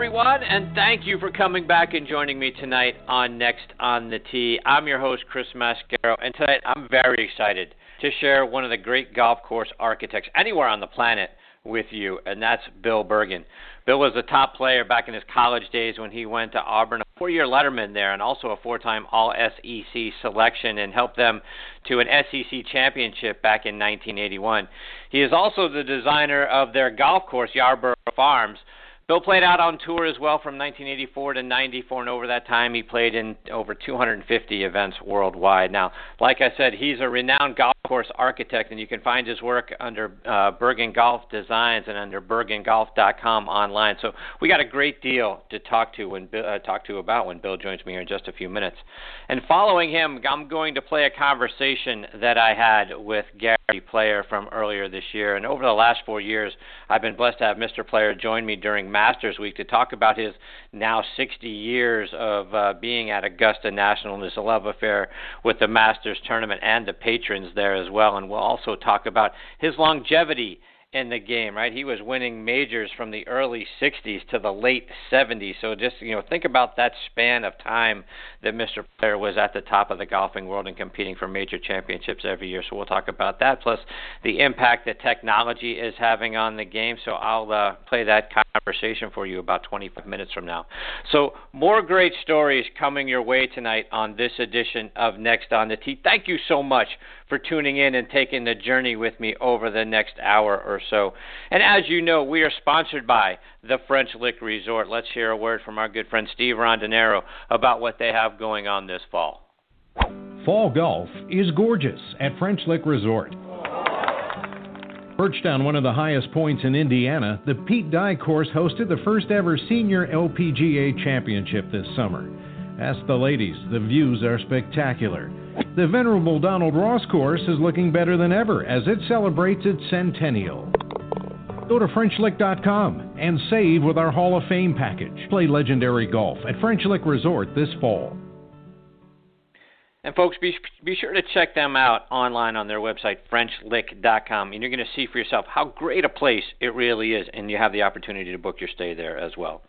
Everyone, and thank you for coming back and joining me tonight on Next on the Tee. I'm your host, Chris Mascaro, and tonight I'm very excited to share one of the great golf course architects anywhere on the planet with you, and that's Bill Bergin. Bill was a top player back in his college days when he went to Auburn, a four year letterman there, and also a four time All SEC selection, and helped them to an SEC championship back in 1981. He is also the designer of their golf course, Yarborough Farms Bill played out on tour as well from 1984 to 94, and over that time he played in over 250 events worldwide. Now, like I said, he's a renowned golf course architect, and you can find his work under uh, Bergin Golf Designs and under BerginGolf.com online. So we got a great deal to talk to when uh, talk to about when Bill joins me here in just a few minutes. And following him, I'm going to play a conversation that I had with Gary Player from earlier this year. And over the last four years, I've been blessed to have Mr. Player join me during Masters Week to talk about his now 60 years of uh, being at Augusta National and his love affair with the Masters tournament and the patrons there as well. And we'll also talk about his longevity in the game, right? He was winning majors from the early 60s to the late 70s. So just, you know, think about that span of time that Mr. Player was at the top of the golfing world and competing for major championships every year. So we'll talk about that, plus the impact that technology is having on the game. So I'll uh, play that conversation for you about 25 minutes from now. So more great stories coming your way tonight on this edition of Next on the Tee. Thank you so much for tuning in and taking the journey with me over the next hour or so. And as you know, we are sponsored by the French Lick Resort. Let's hear a word from our good friend Steve Rondinero about what they have going on this fall. Fall golf is gorgeous at French Lick Resort. Perched on one of the highest points in Indiana, the Pete Dye course hosted the first ever senior LPGA championship this summer. Ask the ladies, the views are spectacular. The venerable Donald Ross course is looking better than ever as it celebrates its centennial. Go to FrenchLick.com and save with our Hall of Fame package. Play legendary golf at French Lick Resort this fall. And folks, be, be sure to check them out online on their website, FrenchLick.com, and you're going to see for yourself how great a place it really is, and you have the opportunity to book your stay there as well.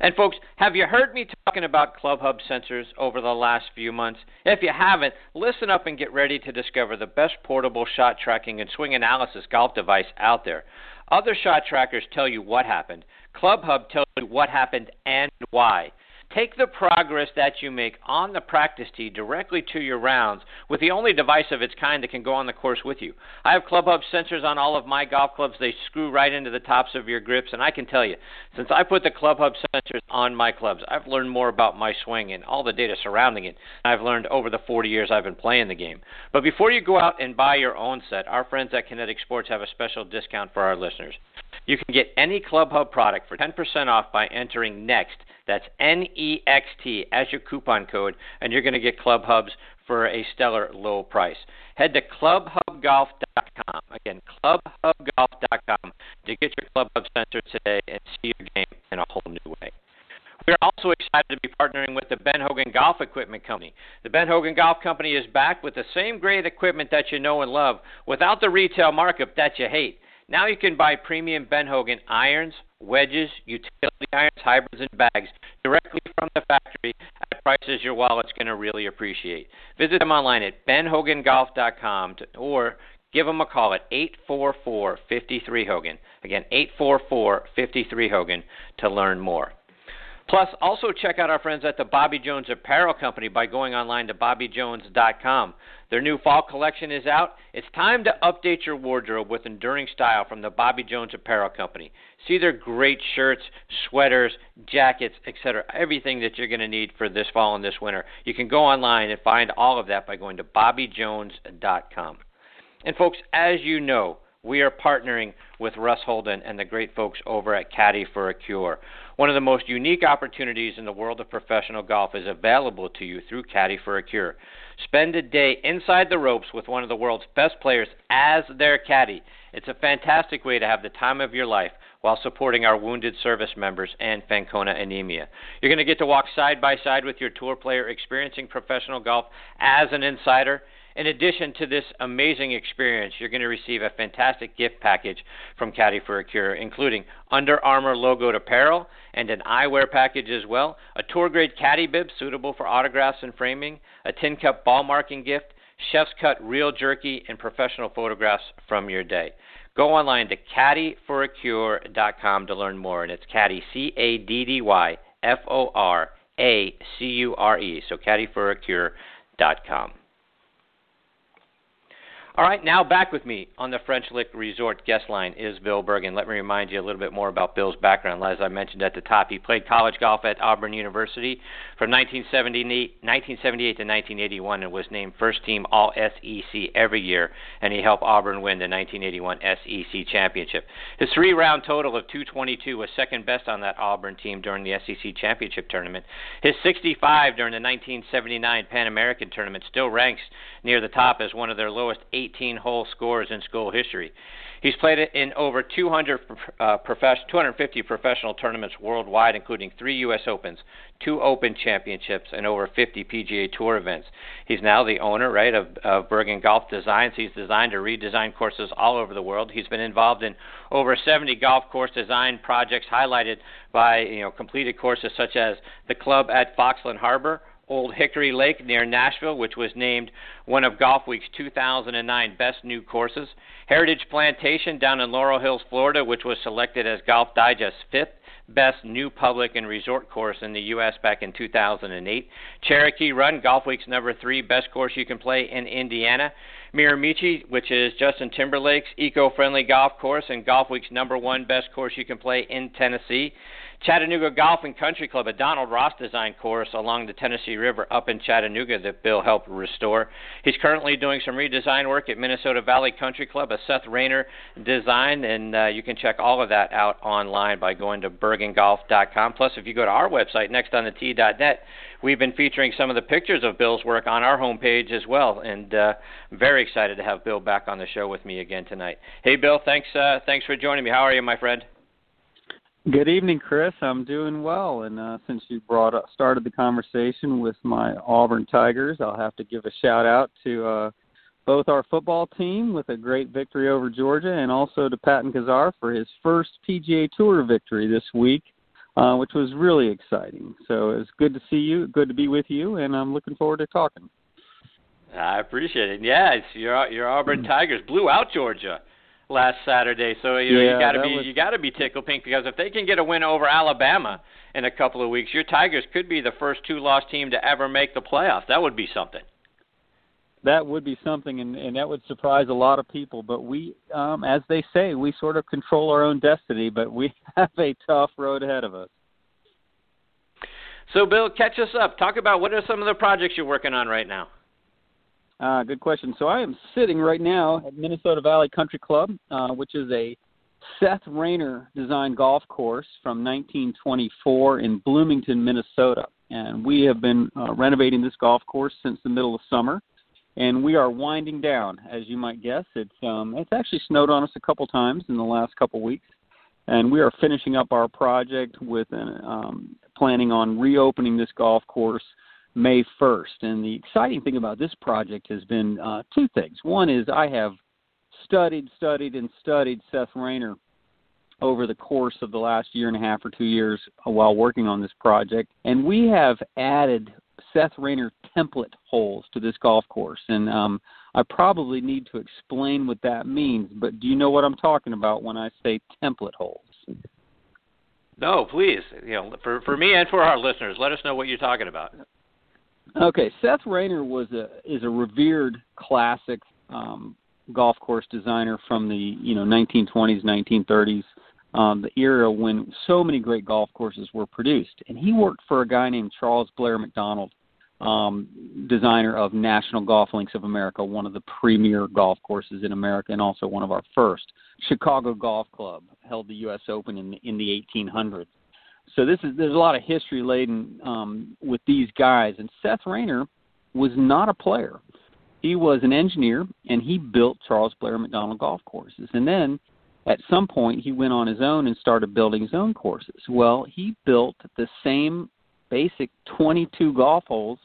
And folks, have you heard me talking about ClubHub sensors over the last few months? If you haven't, listen up and get ready to discover the best portable shot tracking and swing analysis golf device out there. Other shot trackers tell you what happened. ClubHub tells you what happened and why. Take the progress that you make on the practice tee directly to your rounds with the only device of its kind that can go on the course with you. I have ClubHub sensors on all of my golf clubs. They screw right into the tops of your grips, and I can tell you, since I put the ClubHub sensors on my clubs, I've learned more about my swing and all the data surrounding it. I've learned over the 40 years I've been playing the game. But before you go out and buy your own set, our friends at Kinetic Sports have a special discount for our listeners. You can get any ClubHub product for 10% off by entering NEXT that's N E X T as your coupon code, and you're going to get Club Hubs for a stellar low price. Head to clubhubgolf.com. Again, clubhubgolf.com to get your Club Hub sensor today and see your game in a whole new way. We're also excited to be partnering with the Ben Hogan Golf Equipment Company. The Ben Hogan Golf Company is back with the same great equipment that you know and love without the retail markup that you hate. Now you can buy premium Ben Hogan irons, wedges, utility irons, hybrids, and bags directly from the factory at prices your wallet's going to really appreciate. Visit them online at benhogangolf.com to, or give them a call at 844 53 Hogan. Again, 844 53 Hogan to learn more. Plus, also check out our friends at the Bobby Jones Apparel Company by going online to bobbyjones.com. Their new fall collection is out. It's time to update your wardrobe with enduring style from the Bobby Jones Apparel Company. See their great shirts, sweaters, jackets, etc. Everything that you're going to need for this fall and this winter. You can go online and find all of that by going to bobbyjones.com. And folks, as you know, we are partnering with Russ Holden and the great folks over at Caddy for a Cure. One of the most unique opportunities in the world of professional golf is available to you through Caddy for a Cure. Spend a day inside the ropes with one of the world's best players as their caddy. It's a fantastic way to have the time of your life while supporting our wounded service members and Fanconi anemia. You're going to get to walk side by side with your tour player experiencing professional golf as an insider In addition to this amazing experience, you're going to receive a fantastic gift package from Caddy for a Cure, including Under Armour logoed apparel and an eyewear package as well, a tour grade caddy bib suitable for autographs and framing, a tin cup ball marking gift, chef's cut real jerky, and professional photographs from your day. Go online to caddyforacure.com to learn more, and it's caddy, C A D D Y F O R A C U R E. So caddyforacure.com. All right, now back with me on the French Lick Resort guest line is Bill Bergin. Let me remind you a little bit more about Bill's background. As I mentioned at the top, he played college golf at Auburn University from 1978, 1978 to 1981 and was named first team All SEC every year, and he helped Auburn win the 1981 SEC championship. His three round total of 222 was second best on that Auburn team during the SEC championship tournament. His 65 during the 1979 Pan American tournament still ranks near the top as one of their lowest eight 18 hole scores in school history. He's played in over 200 uh, profess- 250 professional tournaments worldwide, including three U.S. Opens, two Open Championships, and over 50 PGA Tour events. He's now the owner, right, of, of Bergin Golf Designs. He's designed or redesigned courses all over the world. He's been involved in over 70 golf course design projects, highlighted by you know completed courses such as the club at Foxland Harbor, Old Hickory Lake near Nashville, which was named one of Golf Week's 2009 best new courses. Heritage Plantation down in Laurel Hills, Florida, which was selected as Golf Digest's fifth best new public and resort course in the U.S. back in 2008. Cherokee Run, Golf Week's number three best course you can play in Indiana. Mirimichi, which is Justin Timberlake's eco-friendly golf course and Golf Week's number one best course you can play in Tennessee. Chattanooga Golf and Country Club, a Donald Ross designed course along the Tennessee River up in Chattanooga that Bill helped restore. He's currently doing some redesign work at Minnesota Valley Country Club, a Seth Raynor design, and uh, you can check all of that out online by going to bergingolf.com. Plus, if you go to our website, nextonthe we've been featuring some of the pictures of Bill's work on our homepage as well, and uh, very excited to have Bill back on the show with me again tonight. Hey, Bill, thanks, uh, thanks for joining me. How are you, my friend? Good evening, Chris. I'm doing well, and uh, since you brought up, started the conversation with my Auburn Tigers, I'll have to give a shout out to uh, both our football team with a great victory over Georgia, and also to Patton Kizzire for his first PGA Tour victory this week, uh, which was really exciting. So it's good to see you, good to be with you, and I'm looking forward to talking. I appreciate it. Yeah, it's your your Auburn Tigers blew out Georgia last Saturday. So you know yeah, you got to be was... you got to be tickled pink because if they can get a win over Alabama in a couple of weeks, your Tigers could be the first two-loss team to ever make the playoffs. That would be something. That would be something, and, and that would surprise a lot of people. But we, um, as they say, we sort of control our own destiny. But we have a tough road ahead of us. So, Bill, catch us up. Talk about what are some of the projects you're working on right now. Uh, good question. So I am sitting right now at Minnesota Valley Country Club, uh, which is a Seth Raynor designed golf course from 1924 in Bloomington, Minnesota. And we have been uh, renovating this golf course since the middle of summer. And we are winding down, as you might guess. It's um, it's actually snowed on us a couple times in the last couple weeks, and we are finishing up our project with an, um, planning on reopening this golf course May 1st. And the exciting thing about this project has been uh, two things. One is I have studied, studied, and studied Seth Raynor over the course of the last year and a half or two years while working on this project. And we have added Seth Raynor template holes to this golf course. And um, I probably need to explain what that means, but do you know what I'm talking about when I say template holes? No, please. You know, for for me and for our listeners, let us know what you're talking about. Okay, Seth Raynor was a is a revered classic um, golf course designer from the you know 1920s, 1930s, um, the era when so many great golf courses were produced. And he worked for a guy named Charles Blair Macdonald, um, designer of National Golf Links of America, one of the premier golf courses in America, and also one of our first. Chicago Golf Club held the U.S. Open in in the 1800s. So this is there's a lot of history laden um, with these guys, and Seth Raynor was not a player. He was an engineer, and he built Charles Blair Macdonald golf courses. And then at some point, he went on his own and started building his own courses. Well, he built the same basic 22 golf holes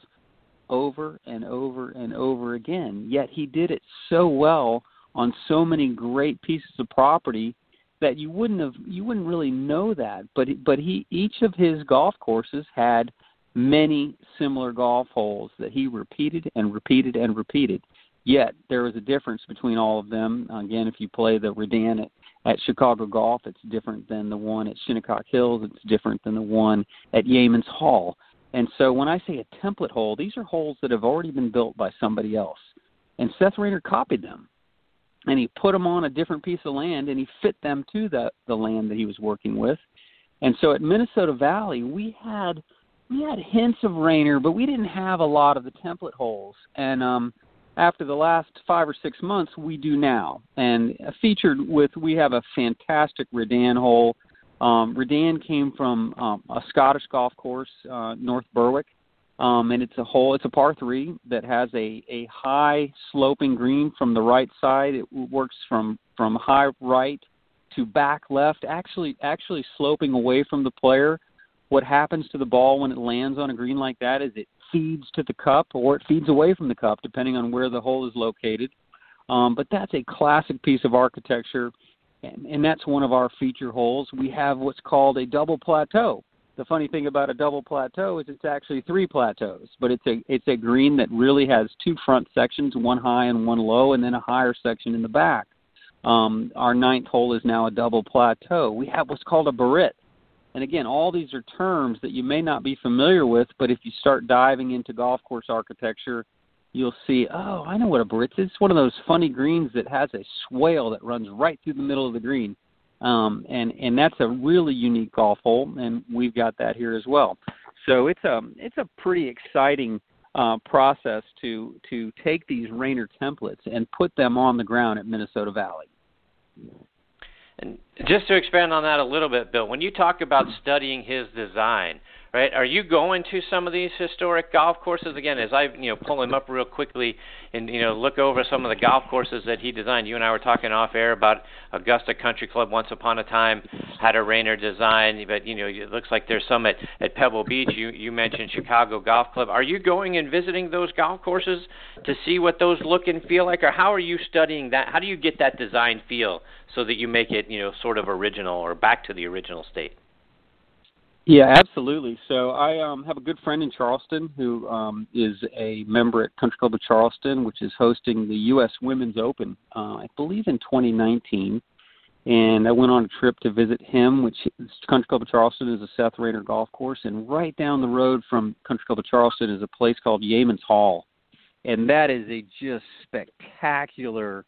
over and over and over again. Yet he did it so well on so many great pieces of property that you wouldn't have you wouldn't really know that. But but he each of his golf courses had many similar golf holes that he repeated and repeated and repeated. Yet there was a difference between all of them. Again, if you play the Redan at, at Chicago Golf, it's different than the one at Shinnecock Hills. It's different than the one at Yeamans Hall. And so when I say a template hole, these are holes that have already been built by somebody else. And Seth Raynor copied them. And he put them on a different piece of land and he fit them to the, the land that he was working with. And so at Minnesota Valley, we had we had hints of Raynor, but we didn't have a lot of the template holes. And um after the last five or six months, we do now. And featured with, we have a fantastic Redan hole. Um, Redan came from um, a Scottish golf course, uh, North Berwick, um, and it's a hole. It's a par three that has a a high sloping green from the right side. It works from from high right to back left, actually actually sloping away from the player. What happens to the ball when it lands on a green like that is it feeds to the cup or it feeds away from the cup, depending on where the hole is located. Um, but that's a classic piece of architecture, and, and that's one of our feature holes. We have what's called a double plateau. The funny thing about a double plateau is it's actually three plateaus, but it's a it's a green that really has two front sections, one high and one low, and then a higher section in the back. Um, our ninth hole is now a double plateau. We have what's called a Biarritz. And again, all these are terms that you may not be familiar with, but if you start diving into golf course architecture, you'll see, oh, I know what a Biarritz is. It's one of those funny greens that has a swale that runs right through the middle of the green. Um, and and that's a really unique golf hole, and we've got that here as well. So it's a it's a pretty exciting uh, process to to take these Raynor templates and put them on the ground at Minnesota Valley. And just to expand on that a little bit, Bill, when you talk about studying his design, right? Are you going to some of these historic golf courses again? As I you know pull him up real quickly and you know look over some of the golf courses that he designed. You and I were talking off air about Augusta Country Club. Once upon a time had a Raynor design, but you know it looks like there's some at, at Pebble Beach. You you mentioned Chicago Golf Club. Are you going and visiting those golf courses to see what those look and feel like, or how are you studying that? How do you get that design feel so that you make it you know sort of original or back to the original state? Yeah, absolutely. So I um, have a good friend in Charleston who um, is a member at Country Club of Charleston, which is hosting the U.S. Women's Open, uh, I believe in 2019. And I went on a trip to visit him, which is Country Club of Charleston is a Seth Raynor golf course, and right down the road from Country Club of Charleston is a place called Yeamans Hall, and that is a just spectacular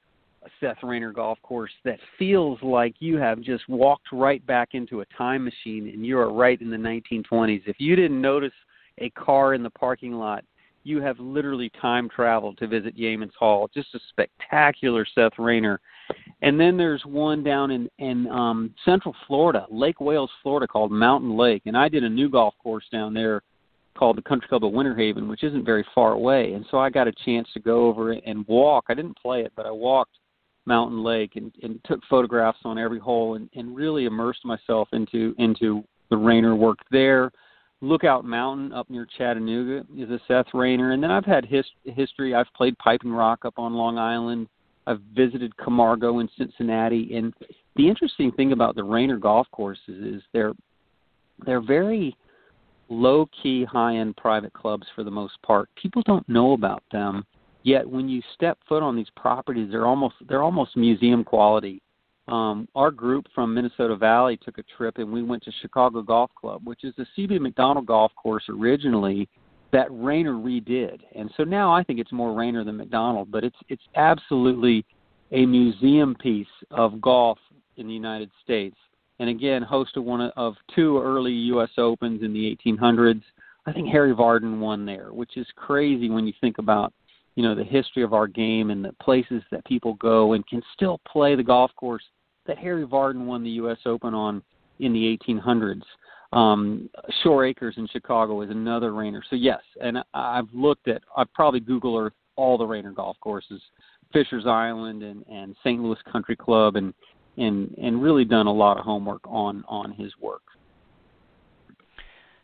Seth Raynor golf course that feels like you have just walked right back into a time machine and you are right in the 1920s. If you didn't notice a car in the parking lot, you have literally time traveled to visit Yeamans Hall. Just a spectacular Seth Raynor. And then there's one down in in um, Central Florida, Lake Wales, Florida, called Mountain Lake, and I did a new golf course down there called the Country Club of Winter Haven, which isn't very far away. And so I got a chance to go over and walk. I didn't play it, but I walked Mountain Lake and, and took photographs on every hole and, and really immersed myself into into the Raynor work there. Lookout Mountain up near Chattanooga is a Seth Raynor, and then I've had his, history. I've played Piping Rock up on Long Island. I've visited Camargo in Cincinnati, and the interesting thing about the Raynor golf courses is they're they're very low key, high end private clubs for the most part. People don't know about them Yet when you step foot on these properties, they're almost they're almost museum quality. Um, our group from Minnesota Valley took a trip and we went to Chicago Golf Club, which is a CB Macdonald golf course originally that Raynor redid. And so now I think it's more Raynor than Macdonald, but it's it's absolutely a museum piece of golf in the United States. And again, hosted one of two early U.S. Opens in the 1800s. I think Harry Vardon won there, which is crazy when you think about you know the history of our game and the places that people go and can still play the golf course that Harry Vardon won the U.S. Open on in the 1800s. Um, Shore Acres in Chicago is another Raynor. So yes, and I've looked at I've probably Google Earth all the Raynor golf courses, Fisher's Island and and St. Louis Country Club and and and really done a lot of homework on on his work.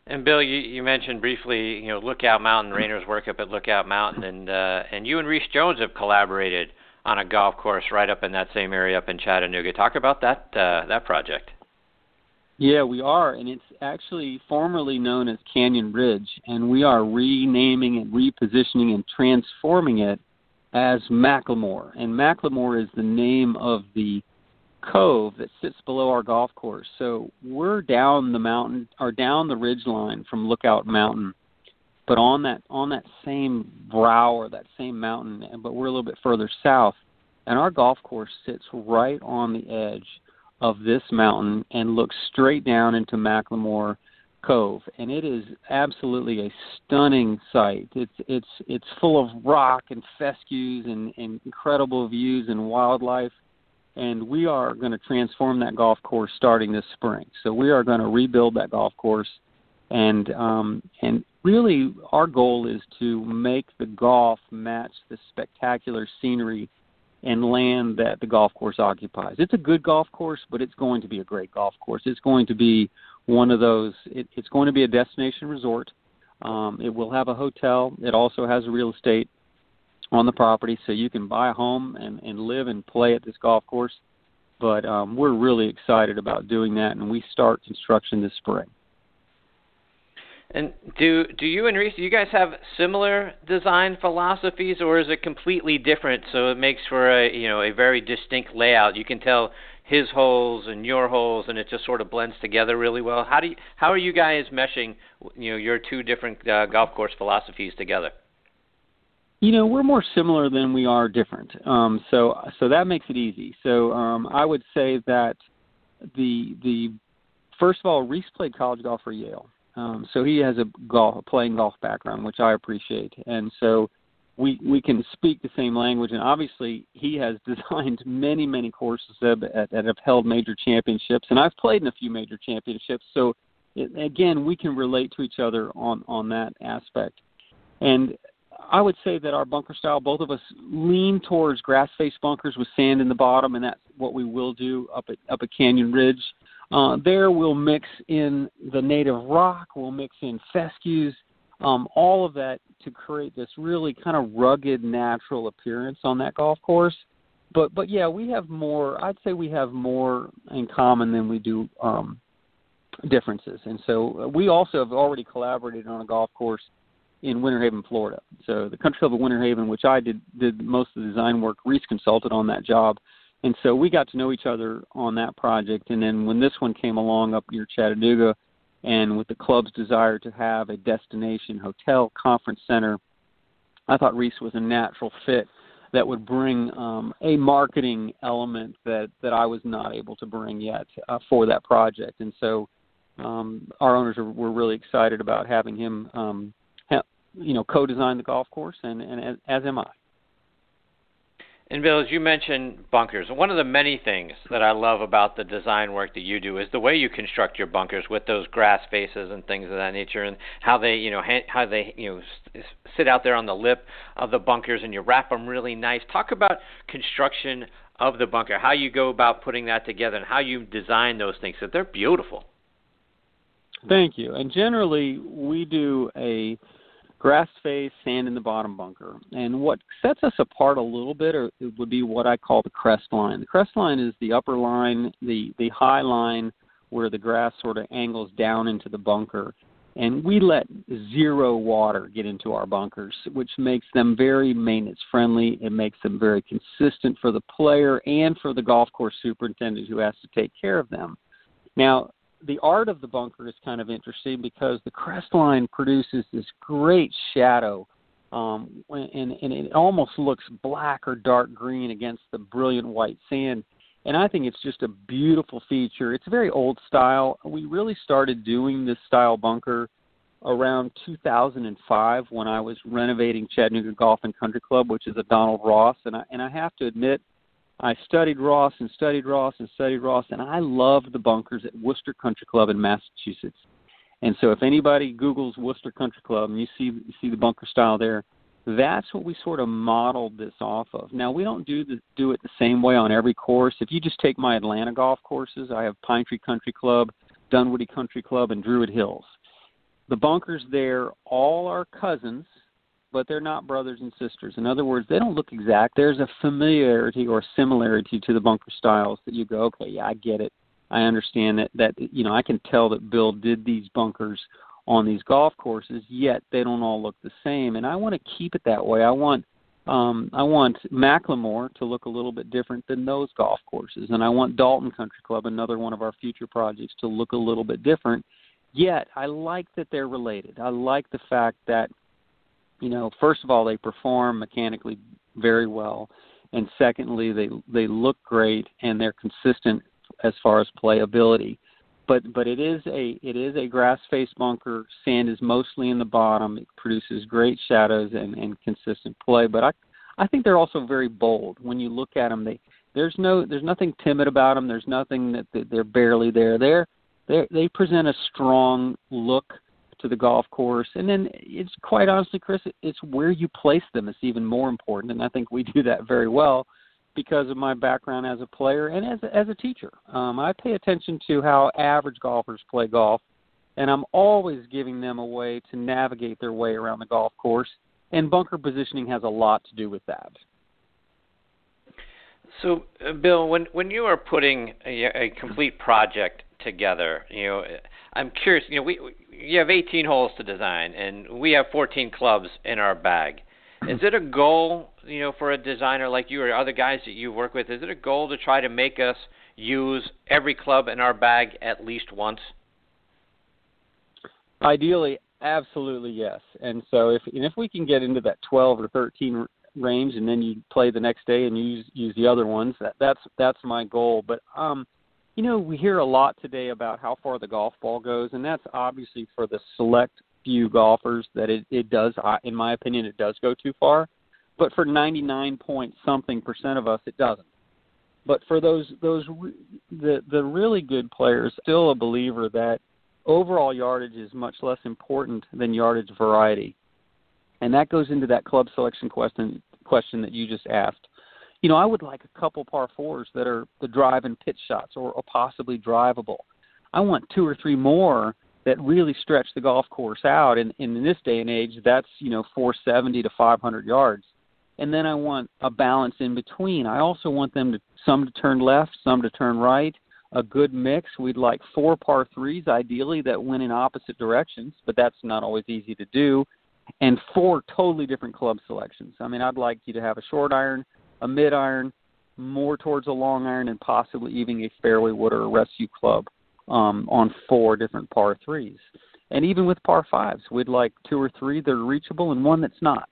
And Bill, you, you mentioned briefly, you know, Lookout Mountain, Raynor's work up at Lookout Mountain, and uh, and you and Rees Jones have collaborated on a golf course right up in that same area up in Chattanooga. Talk about that uh, that project. Yeah, we are, and it's actually formerly known as Canyon Ridge, and we are renaming and repositioning and transforming it as McLemore. And McLemore is the name of the cove that sits below our golf course. So we're down the mountain or down the ridge line from Lookout Mountain, but on that on that same brow or that same mountain, but we're a little bit further south. And our golf course sits right on the edge of this mountain and looks straight down into McLemore Cove, and it is absolutely a stunning sight. It's it's it's full of rock and fescues and, and incredible views and wildlife and we are going to transform that golf course starting this spring. So we are going to rebuild that golf course, and um, and really our goal is to make the golf match the spectacular scenery and land that the golf course occupies. It's a good golf course, but it's going to be a great golf course. It's going to be one of those. It, it's going to be a destination resort. Um, it will have a hotel. It also has real estate on the property, so you can buy a home and, and live and play at this golf course. But um, we're really excited about doing that, and we start construction this spring. And do do you and Rees, do you guys have similar design philosophies, or is it completely different? So it makes for a you know a very distinct layout. You can tell his holes and your holes, and it just sort of blends together really well. How do you, how are you guys meshing you know your two different uh, golf course philosophies together? You know, we're more similar than we are different. Um, so so that makes it easy. So um, I would say that the the first of all, Rees played college golf for Yale, um, so he has a golf playing golf background, which I appreciate, and so we we can speak the same language. And obviously, he has designed many many courses that, that have held major championships, and I've played in a few major championships. So it, again, we can relate to each other on on that aspect. And I would say that our bunker style, both of us lean towards grass face bunkers with sand in the bottom, and that's what we will do up at up at Canyon Ridge. Uh, there we'll mix in the native rock, we'll mix in fescues, um, all of that to create this really kind of rugged, natural appearance on that golf course. But but yeah, we have more. I'd say we have more in common than we do um, differences. And so we also have already collaborated on a golf course in Winter Haven, Florida. So the Country Club of Winter Haven, which I did did most of the design work, Rees consulted on that job, and so we got to know each other on that project. And then when this one came along up near Chattanooga, and with the club's desire to have a destination hotel conference center, I thought Rees was a natural fit that would bring um, a marketing element that that I was not able to bring yet uh, for that project. And so um, our owners were really excited about having him um, you know, co-design the golf course, and, and as, as am I. And Bill, as you mentioned bunkers, one of the many things that I love about the design work that you do is the way you construct your bunkers with those grass faces and things of that nature, and how they, you know, how they, you know, sit out there on the lip of the bunkers, and you wrap them really nice. Talk about construction of the bunker, how you go about putting that together, and how you design those things. That they're beautiful. Thank you. And generally, we do a grass face, sand in the bottom bunker. And what sets us apart a little bit it would be what I call the crest line. The crest line is the upper line, the, the high line where the grass sort of angles down into the bunker. And we let zero water get into our bunkers, which makes them very maintenance friendly. It makes them very consistent for the player and for the golf course superintendent who has to take care of them. Now, the art of the bunker is kind of interesting because the crest line produces this great shadow um, and, and it almost looks black or dark green against the brilliant white sand. And I think it's just a beautiful feature. It's very old style. We really started doing this style bunker around 2005 when I was renovating Chattanooga Golf and Country Club, which is a Donald Ross. And I, and I have to admit, I studied Ross and studied Ross and studied Ross, and I loved the bunkers at Worcester Country Club in Massachusetts. And so, if anybody Google's Worcester Country Club and you see you see the bunker style there, that's what we sort of modeled this off of. Now, we don't do the, do it the same way on every course. If you just take my Atlanta golf courses, I have Pine Tree Country Club, Dunwoody Country Club, and Druid Hills. the bunkers there all are cousins, but they're not brothers and sisters. In other words, they don't look exact. There's a familiarity or similarity to the bunker styles that you go, okay, yeah, I get it. I understand that that you know I can tell that Bill did these bunkers on these golf courses, yet they don't all look the same. And I want to keep it that way. I want um, I want McLemore to look a little bit different than those golf courses, and I want Dalton Country Club, another one of our future projects, to look a little bit different. Yet I like that they're related. I like the fact that, you know, first of all, they perform mechanically very well, and secondly, they they look great and they're consistent as far as playability but but it is a it is a grass face bunker. Sand is mostly in the bottom. It produces great shadows and, and consistent play. But I I think they're also very bold. When you look at them, they there's no there's nothing timid about them. There's nothing that, that they're barely there. They're they they present a strong look to the golf course. And then it's quite honestly, Chris, it's where you place them is even more important. And I think we do that very well because of my background as a player and as a, as a teacher. Um, I pay attention to how average golfers play golf, and I'm always giving them a way to navigate their way around the golf course. And bunker positioning has a lot to do with that. So, uh, Bill, when when you are putting a, a complete project together, you know, I'm curious. You know, we you have 18 holes to design, and we have 14 clubs in our bag. Is it a goal, you know, for a designer like you or other guys that you work with? Is it a goal to try to make us use every club in our bag at least once? Ideally, absolutely yes. And so if and if we can get into that 12 or 13 range, and then you play the next day and use use the other ones, that that's that's my goal. But um, you know, we hear a lot today about how far the golf ball goes, and that's obviously for the select few golfers that it, it does, in my opinion, it does go too far. But for 99 point something percent of us, it doesn't. But for those those the the really good players, still a believer that overall yardage is much less important than yardage variety, and that goes into that club selection question question that you just asked. You know, I would like a couple par fours that are the drive and pitch shots or, or possibly drivable. I want two or three more that really stretch the golf course out. And, and in this day and age, that's you know 470 to 500 yards. And then I want a balance in between. I also want them to some to turn left, some to turn right. A good mix. We'd like four par threes, ideally that went in opposite directions, but that's not always easy to do. And four totally different club selections. I mean, I'd like you to have a short iron, a mid iron, more towards a long iron, and possibly even a fairway wood or a rescue club um, on four different par threes. And even with par fives, we'd like two or three that are reachable and one that's not.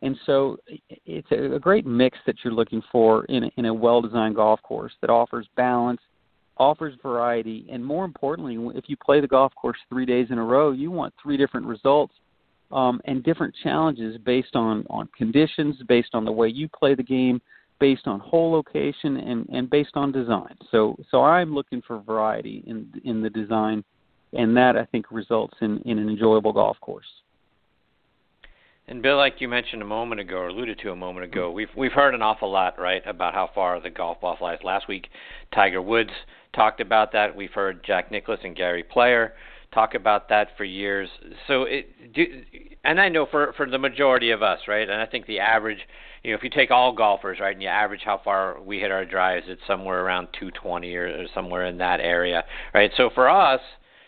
And so it's a, great mix that you're looking for in a, in a well-designed golf course that offers balance, offers variety, and more importantly, if you play the golf course three days in a row, you want three different results um, and different challenges based on on conditions, based on the way you play the game, based on hole location and, and based on design. So so I'm looking for variety in in the design, and that I think results in, in an enjoyable golf course. And Bill, like you mentioned a moment ago, or alluded to a moment ago, we've we've heard an awful lot, right, about how far the golf ball flies. Last week, Tiger Woods talked about that. We've heard Jack Nicklaus and Gary Player talk about that for years. So it, do, and I know for for the majority of us, right, and I think the average you know, if you take all golfers, right, and you average how far we hit our drives, it's somewhere around 220 or, or somewhere in that area, right? So for us,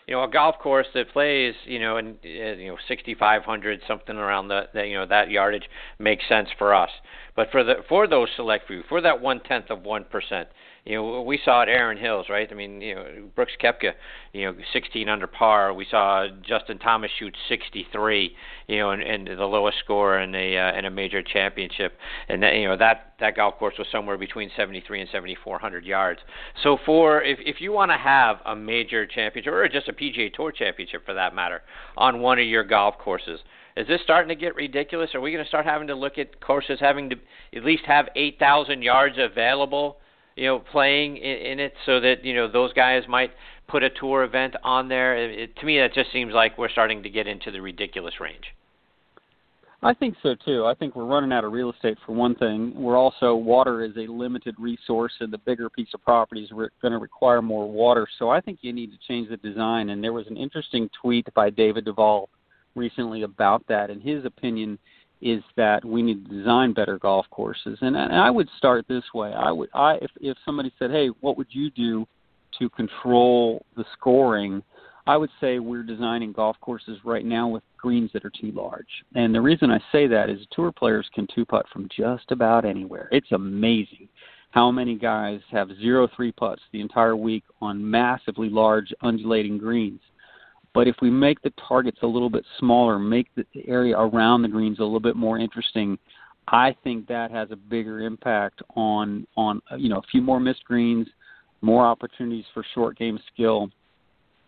you know, a golf course that plays, you know, in you know 6,500, something around the, the, you know, that yardage makes sense for us. But for the for those select few, for that one tenth of one percent, you know, we saw at Erin Hills, right? I mean, you know, Brooks Koepka, you know, 16 under par. We saw Justin Thomas shoot 63, you know, and, and the lowest score in a uh, in a major championship. And that, you know, that that golf course was somewhere between 73 and 7400 yards. So for if if you want to have a major championship or just a PGA Tour championship for that matter on one of your golf courses, is this starting to get ridiculous? Are we going to start having to look at courses having to at least have 8,000 yards available you know, playing in, in it so that you know those guys might put a tour event on there. It, it, to me, that just seems like we're starting to get into the ridiculous range. I think so too. I think we're running out of real estate for one thing. We're also water is a limited resource, and the bigger piece of property is re- going to require more water. So I think you need to change the design. And there was an interesting tweet by David Duval recently about that, and his opinion is that we need to design better golf courses. And, and I would start this way. I would, I if if somebody said, "Hey, what would you do to control the scoring?" I would say we're designing golf courses right now with greens that are too large. And the reason I say that is tour players can two putt from just about anywhere. It's amazing how many guys have zero three putts the entire week on massively large undulating greens. But if we make the targets a little bit smaller, make the area around the greens a little bit more interesting, I think that has a bigger impact on on you know a few more missed greens, more opportunities for short game skill,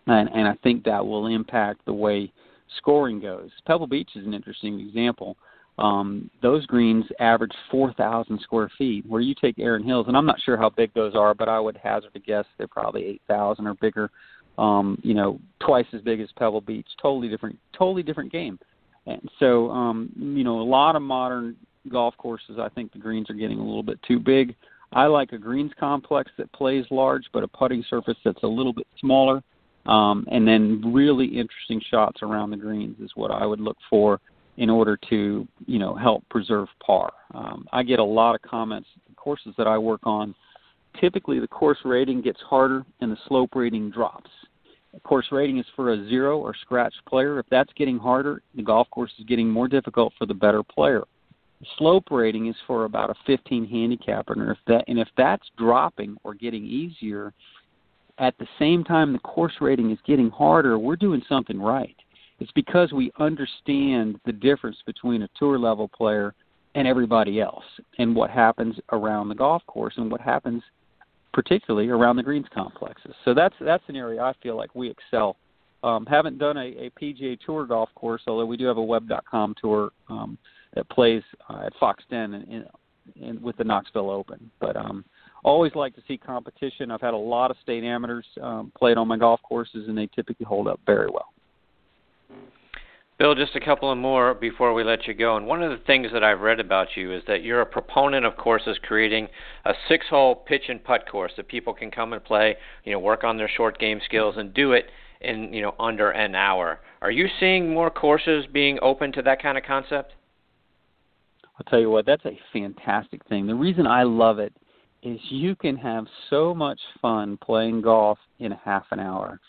and and I think that will impact the way scoring goes. Pebble Beach is an interesting example. Um, those greens average 4,000 square feet. Where you take Erin Hills, and I'm not sure how big those are, but I would hazard a guess they're probably 8,000 or bigger. Um, you know, twice as big as Pebble Beach. Totally different, totally different game. And so, um, you know, a lot of modern golf courses, I think the greens are getting a little bit too big. I like a greens complex that plays large, but a putting surface that's a little bit smaller um, and then really interesting shots around the greens is what I would look for in order to you know help preserve par. Um, I get a lot of comments. Courses that I work on, typically the course rating gets harder and the slope rating drops. The course rating is for a zero or scratch player. If that's getting harder, the golf course is getting more difficult for the better player. The slope rating is for about a 15 handicapper, and if that and if that's dropping or getting easier, at the same time the course rating is getting harder, we're doing something right. It's because we understand the difference between a tour level player and everybody else and what happens around the golf course and what happens particularly around the greens complexes. So that's that's an area I feel like we excel. Um, haven't done a, a PGA Tour golf course, although we do have a Web.com tour um, that plays uh, at Fox Den in, in, in, with the Knoxville Open. But um, always like to see competition. I've had a lot of state amateurs um, played on my golf courses, and they typically hold up very well. Bill, just a couple of more before we let you go. And one of the things that I've read about you is that you're a proponent of courses creating a six-hole pitch and putt course that people can come and play, you know, work on their short game skills and do it in, you know, under an hour. Are you seeing more courses being open to that kind of concept? I'll tell you what, that's a fantastic thing. The reason I love it is you can have so much fun playing golf in half an hour.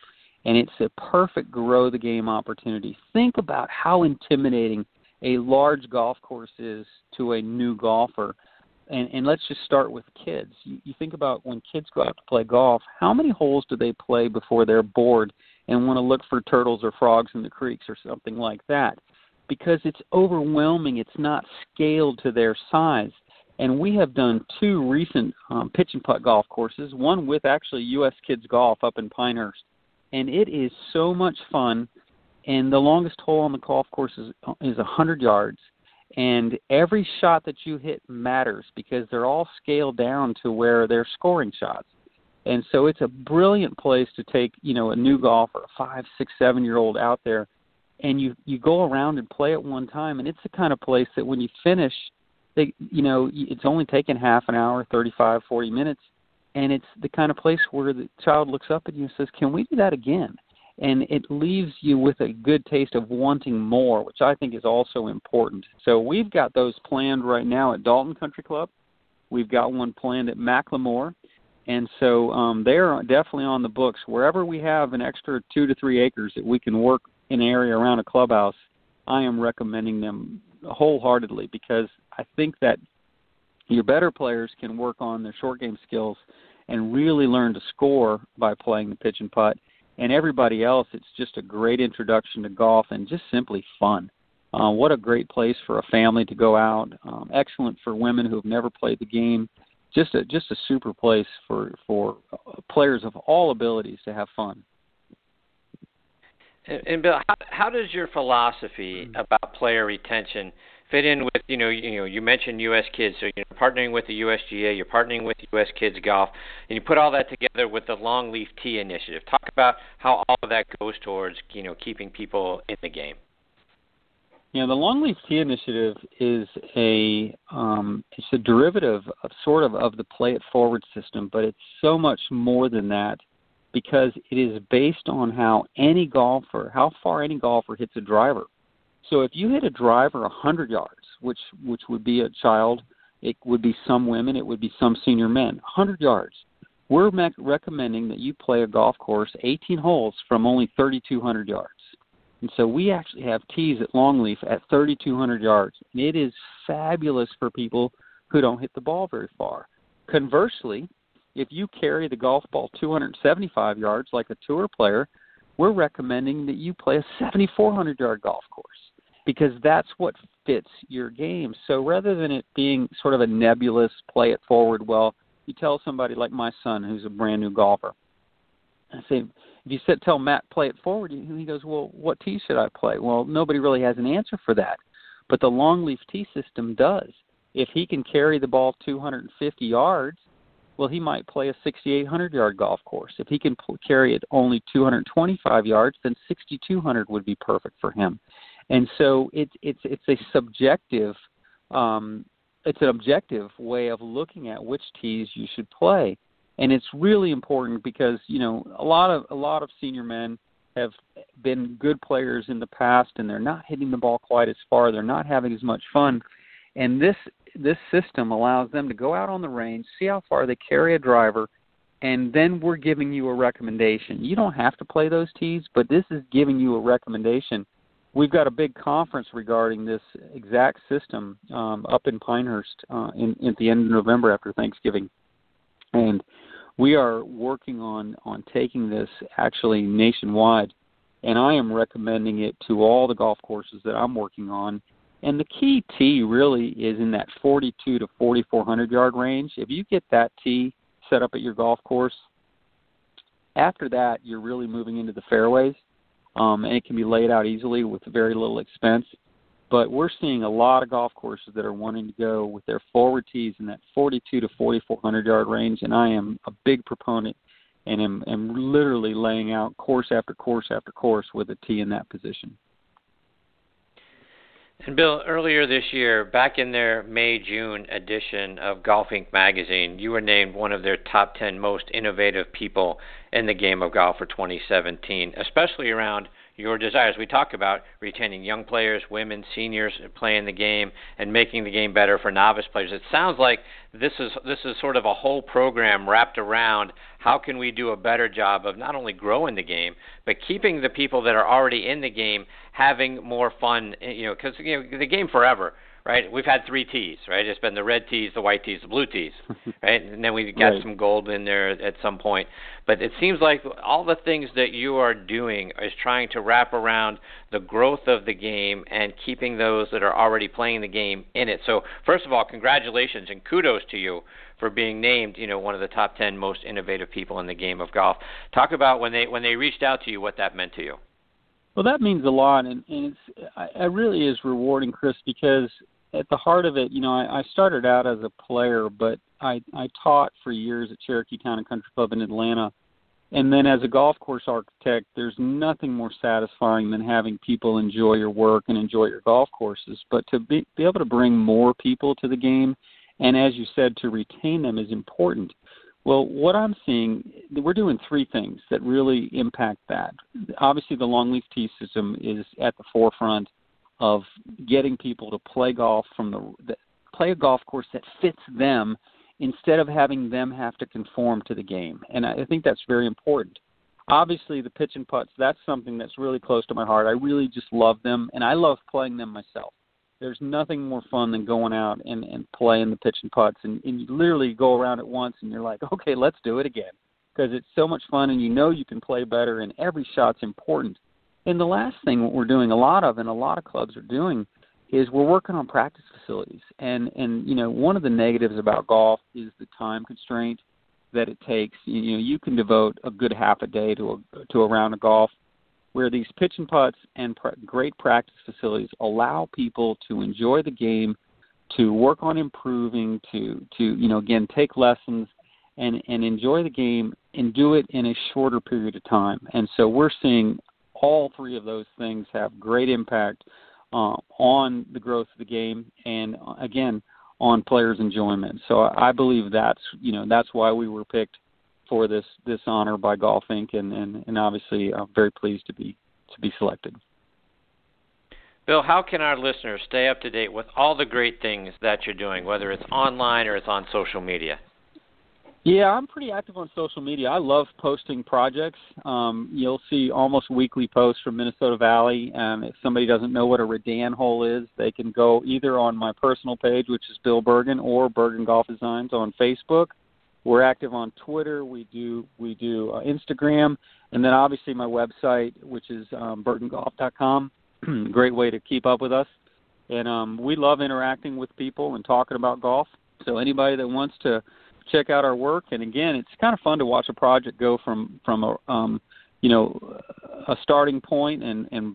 And it's a perfect grow the game opportunity. Think about how intimidating a large golf course is to a new golfer. And, and let's just start with kids. You, you think about when kids go out to play golf, how many holes do they play before they're bored and want to look for turtles or frogs in the creeks or something like that? Because it's overwhelming. It's not scaled to their size and we have done two recent um, pitch and putt golf courses. One with actually U.S. Kids Golf up in Pinehurst, and it is so much fun. And the longest hole on the golf course is is a hundred yards, and every shot that you hit matters because they're all scaled down to where they're scoring shots. And so it's a brilliant place to take you know a new golfer, a five, six, seven year old out there, and you you go around and play at one time, and it's the kind of place that when you finish they you know it's only taken half an hour, thirty five, forty minutes, and it's the kind of place where the child looks up at you and says, "Can we do that again?" And it leaves you with a good taste of wanting more, which I think is also important. So we've got those planned right now at Dalton Country Club. We've got one planned at McLemore, And so um, they're definitely on the books. Wherever we have an extra two to three acres that we can work in an area around a clubhouse, I am recommending them wholeheartedly because I think that your better players can work on their short game skills and really learn to score by playing the pitch and putt. And everybody else, it's just a great introduction to golf and just simply fun. Uh, what a great place for a family to go out. Um, excellent for women who have never played the game. Just a just a super place for for uh, players of all abilities to have fun. And, and Bill, how, how does your philosophy mm. about player retention fit in with you know you know you mentioned U.S. Kids, so you're partnering with the USGA, you're partnering with U.S. Kids Golf, and you put all that together with the Longleaf Tee initiative. Talk about how all of that goes towards you know keeping people in the game. Yeah, the Longleaf Tee Initiative is a um, it's a derivative of sort of of the Play It Forward system, but it's so much more than that because it is based on how any golfer, how far any golfer hits a driver. So if you hit a driver 100 yards, which which would be a child, it would be some women, it would be some senior men, 100 yards. We're me- recommending that you play a golf course 18 holes from only 3,200 yards. And so we actually have tees at Longleaf at 3,200 yards. And it is fabulous for people who don't hit the ball very far. Conversely, if you carry the golf ball 275 yards like a tour player, we're recommending that you play a 7,400 yard golf course because that's what fits your game. So rather than it being sort of a nebulous play it forward, well, you tell somebody like my son who's a brand new golfer, I say, if you sit, tell Matt play it forward, he goes, well, what tee should I play? Well, nobody really has an answer for that, but the longleaf tee system does. If he can carry the ball 250 yards, well, he might play a 6,800 yard golf course. If he can p- carry it only 225 yards, then 6,200 would be perfect for him. And so it's it's it's a subjective, um, it's an objective way of looking at which tees you should play. And it's really important because you know a lot of a lot of senior men have been good players in the past and they're not hitting the ball quite as far. They're not having as much fun. And this this system allows them to go out on the range see how far they carry a driver and then we're giving you a recommendation. You don't have to play those tees but this is giving you a recommendation we've got a big conference regarding this exact system um, up in pinehurst uh, in, at the end of november after thanksgiving and we are working on on taking this actually nationwide and I am recommending it to all the golf courses that I'm working on. And the key tee really is in that 42 to 4400 yard range. If you get that tee set up at your golf course, after that you're really moving into the fairways, um, and it can be laid out easily with very little expense. But we're seeing a lot of golf courses that are wanting to go with their forward tees in that 42 to 4400 yard range, and I am a big proponent and am, am literally laying out course after course after course with a tee in that position. And Bill, earlier this year, back in their May June edition of Golf Inc. magazine, you were named one of their top 10 most innovative people in the game of golf for 2017, especially around your desires. We talk about retaining young players, women, seniors playing the game, and making the game better for novice players. It sounds like this is this is sort of a whole program wrapped around how can we do a better job of not only growing the game but keeping the people that are already in the game having more fun. Eh, you know, because you know the game forever right? We've had three tees, right? It's been the red tees, the white tees, the blue tees, right? And then we've got right. some gold in there at some point. But it seems like all the things that you are doing is trying to wrap around the growth of the game and keeping those that are already playing the game in it. So, first of all, congratulations and kudos to you for being named, you know, one of the top 10 most innovative people in the game of golf. Talk about when they when they reached out to you what that meant to you. Well, that means a lot, and, and it's it really is rewarding, Chris, because at the heart of it, you know, I, I started out as a player, but I I taught for years at Cherokee Town and Country Club in Atlanta, and then as a golf course architect, there's nothing more satisfying than having people enjoy your work and enjoy your golf courses. But to be be able to bring more people to the game, and as you said, to retain them is important. Well, what I'm seeing, we're doing three things that really impact that. Obviously, the longleaf tee system is at the forefront of getting people to play golf from the play a golf course that fits them instead of having them have to conform to the game. And I think that's very important. Obviously, the pitch and putts, that's something that's really close to my heart. I really just love them, and I love playing them myself. There's nothing more fun than going out and, and playing the pitch and putts, and, and you literally go around it once, and you're like, okay, let's do it again, because it's so much fun, and you know you can play better, and every shot's important. And the last thing what we're doing a lot of and a lot of clubs are doing is we're working on practice facilities. And and you know, one of the negatives about golf is the time constraint that it takes. You know, you can devote a good half a day to a to a round of golf where these pitch and putts and pr- great practice facilities allow people to enjoy the game, to work on improving, to to you know again take lessons and and enjoy the game and do it in a shorter period of time. And so we're seeing all three of those things have great impact uh, on the growth of the game and uh, again on players' enjoyment. So I believe that's you know that's why we were picked for this this honor by Golf Inc. and and, and obviously I'm very pleased to be to be selected. Bill, how can our listeners stay up to date with all the great things that you're doing, whether it's online or it's on social media? Yeah, I'm pretty active on social media. I love posting projects. Um, you'll see almost weekly posts from Minnesota Valley. Um, if somebody doesn't know what a Redan hole is, they can go either on my personal page, which is Bill Bergin, or Bergin Golf Designs on Facebook. We're active on Twitter. We do we do uh, Instagram, and then obviously my website, which is um, BerginGolf.com. Great way to keep up with us. And um, we love interacting with people and talking about golf. So anybody that wants to check out our work. And again, it's kind of fun to watch a project go from from a um, you know a starting point and and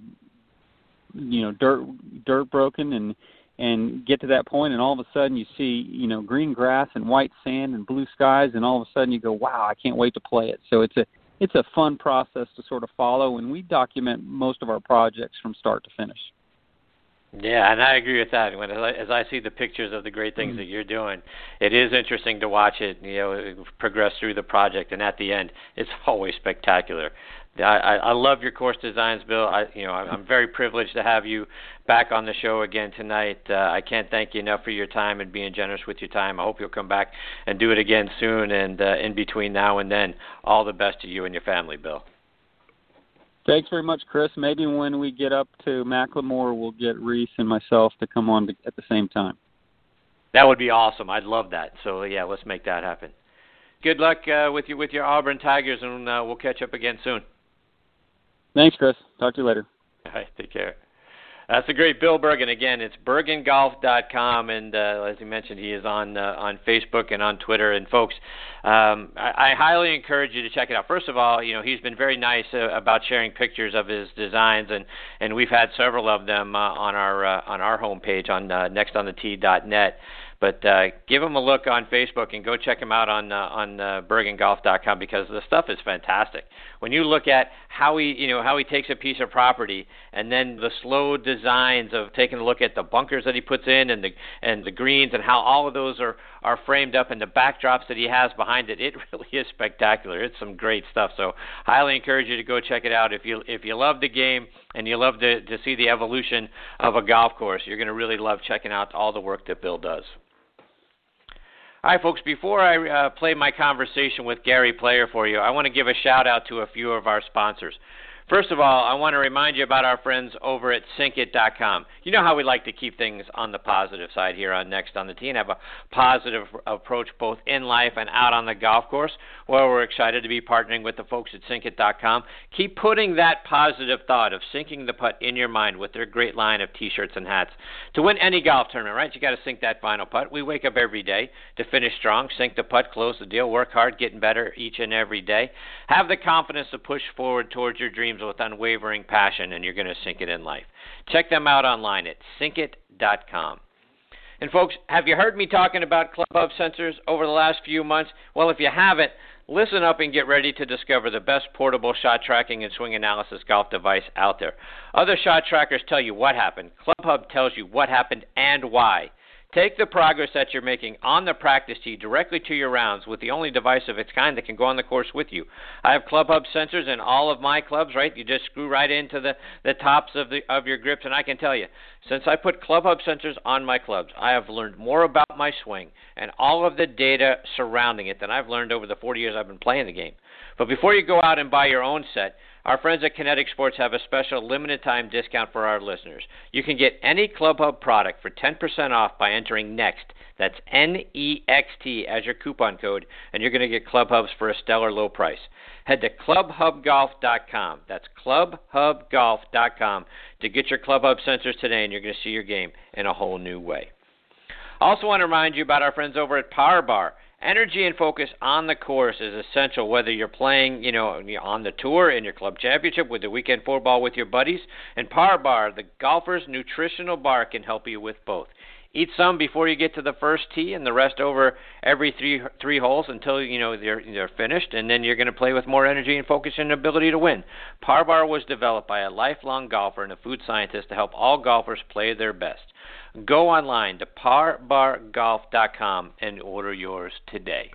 you know dirt dirt broken and and get to that point and all of a sudden you see you know green grass and white sand and blue skies and all of a sudden you go wow I can't wait to play it so it's a it's a fun process to sort of follow and we document most of our projects from start to finish yeah, and I agree with that. When as I see the pictures of the great things mm-hmm. that you're doing, it is interesting to watch it. You know, progress through the project, and at the end, it's always spectacular. I, I, I love your course designs, Bill. I, you know, I'm very privileged to have you back on the show again tonight. Uh, I can't thank you enough for your time and being generous with your time. I hope you'll come back and do it again soon. And uh, in between now and then, all the best to you and your family, Bill. Thanks very much, Chris. Maybe when we get up to McLemore, we'll get Rees and myself to come on to, at the same time. That would be awesome. I'd love that. So yeah, let's make that happen. Good luck uh, with you with your Auburn Tigers, and uh, we'll catch up again soon. Thanks, Chris. Talk to you later. All right, take care. That's a great Bill Bergin. Again, it's bergingolf.com, and uh, as you mentioned, he is on uh, on Facebook and on Twitter. And folks, um, I, I highly encourage you to check it out. First of all, you know he's been very nice uh, about sharing pictures of his designs, and and we've had several of them uh, on our uh, on our homepage on uh, nextonthetee.net. But uh, give him a look on Facebook and go check him out on uh, on uh, bergingolf.com because the stuff is fantastic. When you look at how he you know how he takes a piece of property and then the slow designs of taking a look at the bunkers that he puts in and the and the greens and how all of those are are framed up and the backdrops that he has behind it, it really is spectacular. It's some great stuff. So highly encourage you to go check it out if you if you love the game and you love to to see the evolution of a golf course. You're going to really love checking out all the work that Bill does. Right, folks, before I uh, play my conversation with Gary Player for you, I want to give a shout out to a few of our sponsors. First of all, I want to remind you about our friends over at Syncit.com. You know how we like to keep things on the positive side here on Next on the Tee and have a positive approach both in life and out on the golf course. Well, we're excited to be partnering with the folks at Syncit.com. Keep putting that positive thought of sinking the putt in your mind with their great line of T-shirts and hats. To win any golf tournament, right? You got to sink that final putt. We wake up every day to finish strong, sink the putt, close the deal, work hard, getting better each and every day. Have the confidence to push forward towards your dreams with unwavering passion, and you're going to sink it in life. Check them out online at sinkit.com. And folks, have you heard me talking about Club Hub sensors over the last few months? Well, if you haven't, listen up and get ready to discover the best portable shot tracking and swing analysis golf device out there. Other shot trackers tell you what happened. Club Hub tells you what happened and why. Take the progress that you're making on the practice tee directly to your rounds with the only device of its kind that can go on the course with you. I have Club Hub sensors in all of my clubs, right? You just screw right into the, the tops of the of your grips and I can tell you, since I put Club Hub sensors on my clubs, I have learned more about my swing and all of the data surrounding it than I've learned over the 40 years I've been playing the game. But before you go out and buy your own set, our friends at Kinetic Sports have a special limited time discount for our listeners. You can get any ClubHub product for 10% off by entering NEXT. That's N E X T as your coupon code, and you're going to get ClubHubs for a stellar low price. Head to clubhubgolf.com. That's clubhubgolf.com to get your ClubHub sensors today, and you're going to see your game in a whole new way. I also want to remind you about our friends over at Par Bar. Energy and focus on the course is essential whether you're playing, you know, on the tour in your club championship with the weekend four ball with your buddies. And Par Bar, the golfer's nutritional bar, can help you with both. Eat some before you get to the first tee, and the rest over every three three holes until you know they're they're finished, and then you're going to play with more energy and focus and ability to win. Par Bar was developed by a lifelong golfer and a food scientist to help all golfers play their best. Go online to parbargolf.com and order yours today.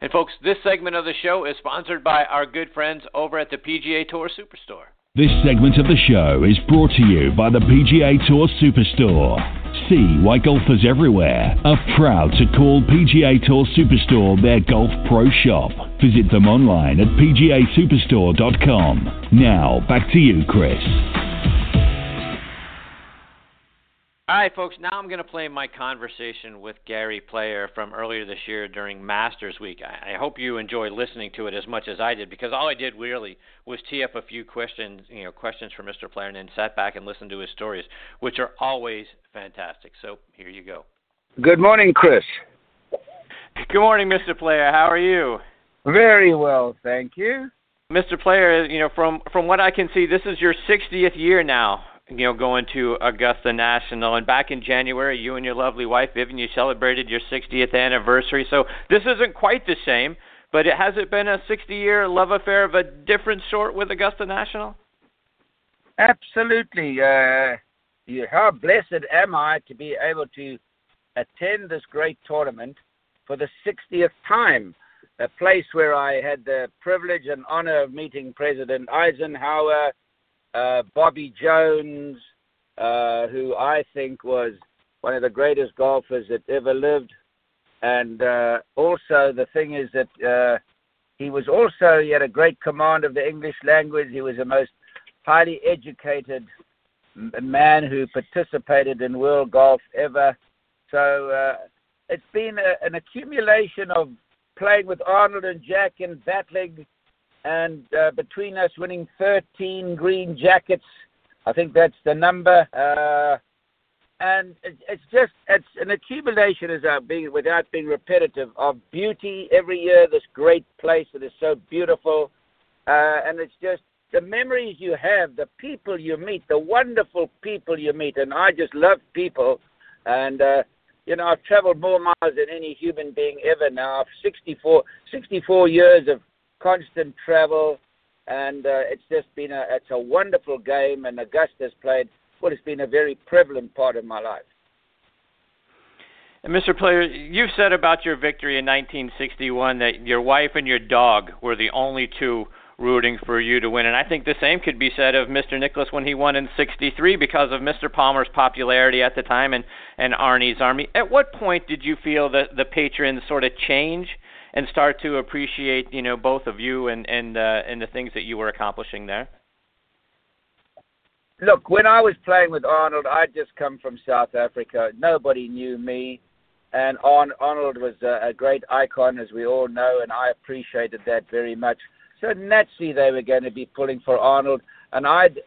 And folks, this segment of the show is sponsored by our good friends over at the PGA Tour Superstore. This segment of the show is brought to you by the PGA Tour Superstore. See why golfers everywhere are proud to call PGA Tour Superstore their golf pro shop. Visit them online at pgasuperstore.com. Now, back to you, Chris. All right, folks. Now I'm going to play my conversation with Gary Player from earlier this year during Masters Week. I, I hope you enjoyed listening to it as much as I did because all I did really was tee up a few questions, you know, questions for Mr. Player, and then sat back and listened to his stories, which are always fantastic. So here you go. Good morning, Chris. Good morning, Mr. Player. How are you? Very well, thank you. Mr. Player, you know, from from what I can see, this is your 60th year now you know, going to Augusta National. And back in January, you and your lovely wife, Vivian, you celebrated your 60th anniversary. So this isn't quite the same, but it has it been a 60-year love affair of a different sort with Augusta National? Absolutely. Uh, how blessed am I to be able to attend this great tournament for the 60th time. A place where I had the privilege and honor of meeting President Eisenhower, uh, Bobby Jones, uh, who I think was one of the greatest golfers that ever lived. And uh, also, the thing is that uh, he was also, he had a great command of the English language. He was the most highly educated man who participated in world golf ever. So uh, it's been a, an accumulation of playing with Arnold and Jack and battling and uh, between us winning 13 green jackets, I think that's the number. Uh, and it, it's just it's an accumulation, as being without being repetitive, of beauty every year. This great place that is so beautiful, uh, and it's just the memories you have, the people you meet, the wonderful people you meet, and I just love people, and. Uh, you know, I've traveled more miles than any human being ever now. I've 64, 64 years of constant travel, and uh, it's just been a it's a wonderful game. And Augusta's played well. It's been a very prevalent part of my life. And Mr. Player, you've said about your victory in 1961 that your wife and your dog were the only two rooting for you to win. And I think the same could be said of Mr. Nicklaus when he won in 63 because of Mr. Palmer's popularity at the time and, and Arnie's Army. At what point did you feel that the patrons sort of change and start to appreciate you know both of you and and uh, and the things that you were accomplishing there? Look, when I was playing with Arnold, I'd just come from South Africa. Nobody knew me, and Arnold was a, great icon, as we all know, and I appreciated that very much. So naturally, they were going to be pulling for Arnold, and I'd,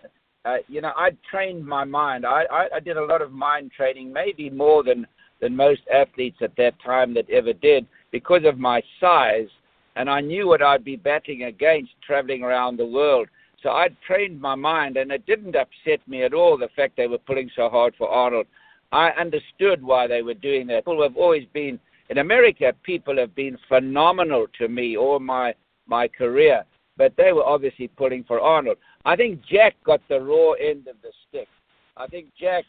uh, you know, I'd trained my mind. I, I, I did a lot of mind training, maybe more than than most athletes at that time that ever did because of my size, and I knew what I'd be battling against traveling around the world. So I'd trained my mind, and it didn't upset me at all the fact they were pulling so hard for Arnold. I understood why they were doing that. People have always been in America. People have been phenomenal to me all my my career, but they were obviously pulling for Arnold. I think Jack got the raw end of the stick. I think Jack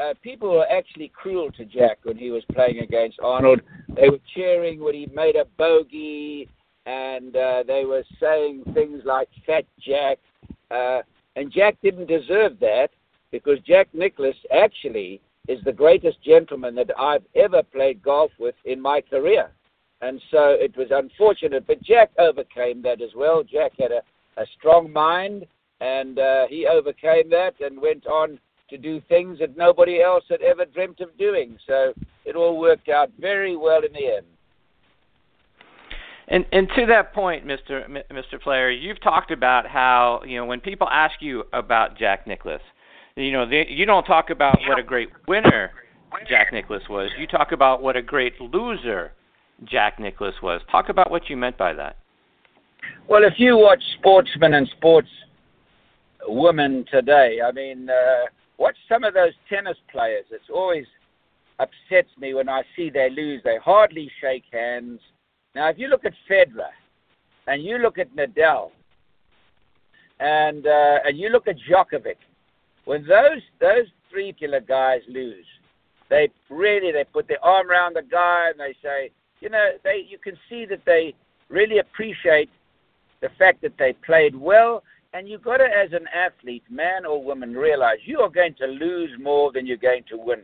uh, people were actually cruel to Jack when he was playing against Arnold. They were cheering when he made a bogey, and uh, they were saying things like "Fat Jack," uh, and Jack didn't deserve that because Jack Nicklaus actually is the greatest gentleman that I've ever played golf with in my career. And so it was unfortunate, but Jack overcame that as well. Jack had a, a strong mind, and uh, he overcame that and went on to do things that nobody else had ever dreamt of doing. So it all worked out very well in the end. And and to that point, Mr. M- Mr. Player, you've talked about how you know when people ask you about Jack Nicklaus, you know they, you don't talk about what a great winner Jack Nicklaus was. You talk about what a great loser Jack Nicklaus was. Talk about what you meant by that. Well, if you watch sportsmen and sports women today, I mean, uh, watch some of those tennis players. It's always upsets me when I see they lose. They hardly shake hands. Now, if you look at Federer and you look at Nadal and uh, and you look at Djokovic, when those those three killer guys lose, they really they put their arm around the guy and they say, you know, they you can see that they really appreciate the fact that they played well. And you've got to, as an athlete, man or woman, realize you are going to lose more than you're going to win.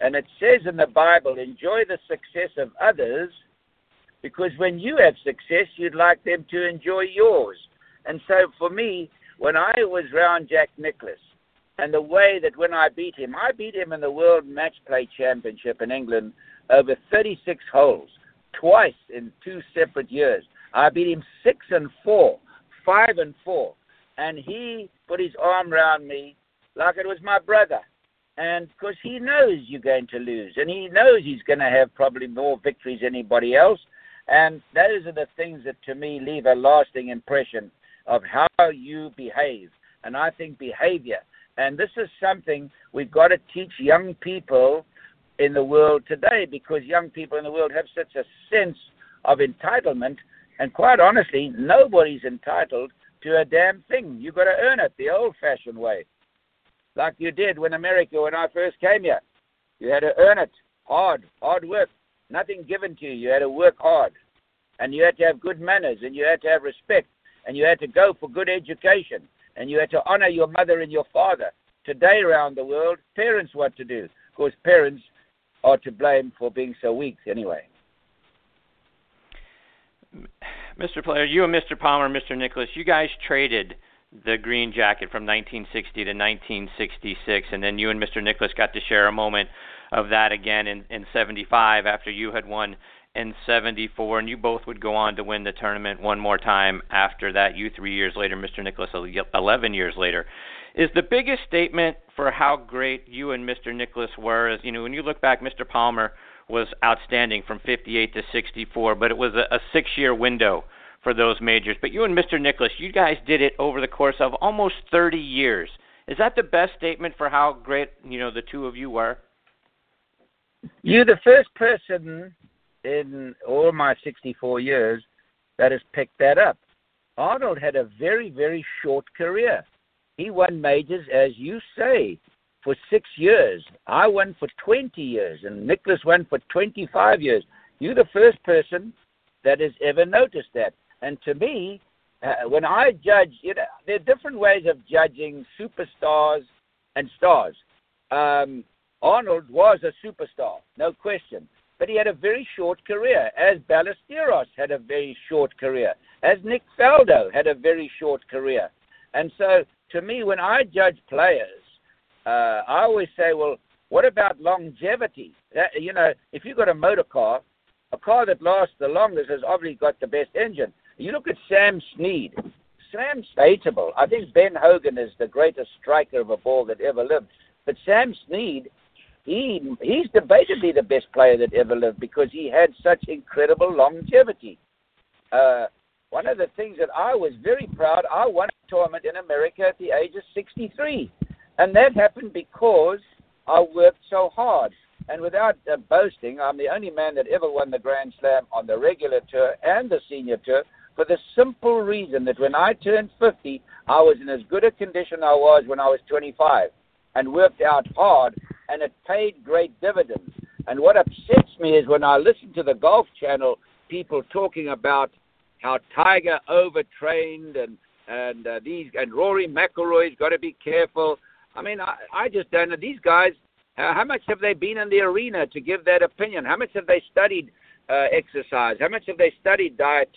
And it says in the Bible, enjoy the success of others because when you have success, you'd like them to enjoy yours. And so for me, when I was round Jack Nicklaus, and the way that when I beat him, I beat him in the World Match Play Championship in England over 36 holes, twice in two separate years. I beat him six and four, five and four, and he put his arm around me like it was my brother. And because he knows you're going to lose, and he knows he's going to have probably more victories than anybody else. And those are the things that to me leave a lasting impression of how you behave. And I think behavior, and this is something we've got to teach young people in the world today because young people in the world have such a sense of entitlement. And quite honestly, nobody's entitled to a damn thing. You've got to earn it the old fashioned way like you did when America, when I first came here. You had to earn it hard, hard work. Nothing given to you. You had to work hard. And you had to have good manners and you had to have respect and you had to go for good education and you had to honor your mother and your father. Today around the world, parents what to do. Of course, parents are to blame for being so weak anyway. Mr. Player, you and Mr. Palmer, Mr. Nicklaus, you guys traded – the green jacket from 1960 to 1966, and then you and Mr. Nicklaus got to share a moment of that again in, in 75 after you had won in 74, and you both would go on to win the tournament one more time after that. You three years later, Mr. Nicklaus 11 years later. Is the biggest statement for how great you and Mr. Nicklaus were? Is you know when you look back, Mr. Palmer was outstanding from 58 to 64, but it was a, a six-year window for those majors. But you and Mr. Nicklaus, you guys did it over the course of almost 30 years. Is that the best statement for how great you know the two of you were? You're the first person in all my 64 years that has picked that up. Arnold had a very, very short career. He won majors, as you say, for six years. I won for 20 years, and Nicklaus won for 25 years. You're the first person that has ever noticed that. And to me, uh, when I judge, you know, there are different ways of judging superstars and stars. Um, Arnold was a superstar, no question, but he had a very short career, as Ballesteros had a very short career, as Nick Faldo had a very short career. And so, to me, when I judge players, uh, I always say, well, what about longevity? That, you know, if you've got a motor car, a car that lasts the longest has obviously got the best engine. You look at Sam Snead. Sam's hateable. I think Ben Hogan is the greatest striker of a ball that ever lived. But Sam Snead, he he's debatably the best player that ever lived because he had such incredible longevity. Uh, one of the things that I was very proud, I won a tournament in America at the age of 63. And that happened because I worked so hard. And without uh, boasting, I'm the only man that ever won the Grand Slam on the regular tour and the senior tour for the simple reason that when I turned 50, I was in as good a condition as I was when I was 25 and worked out hard, and it paid great dividends. And what upsets me is when I listen to the Golf Channel people talking about how Tiger overtrained and and uh, these and Rory McIlroy's got to be careful. I mean, I, I just don't know these guys. Uh, how much have they been in the arena to give that opinion? How much have they studied uh, exercise? How much have they studied diet,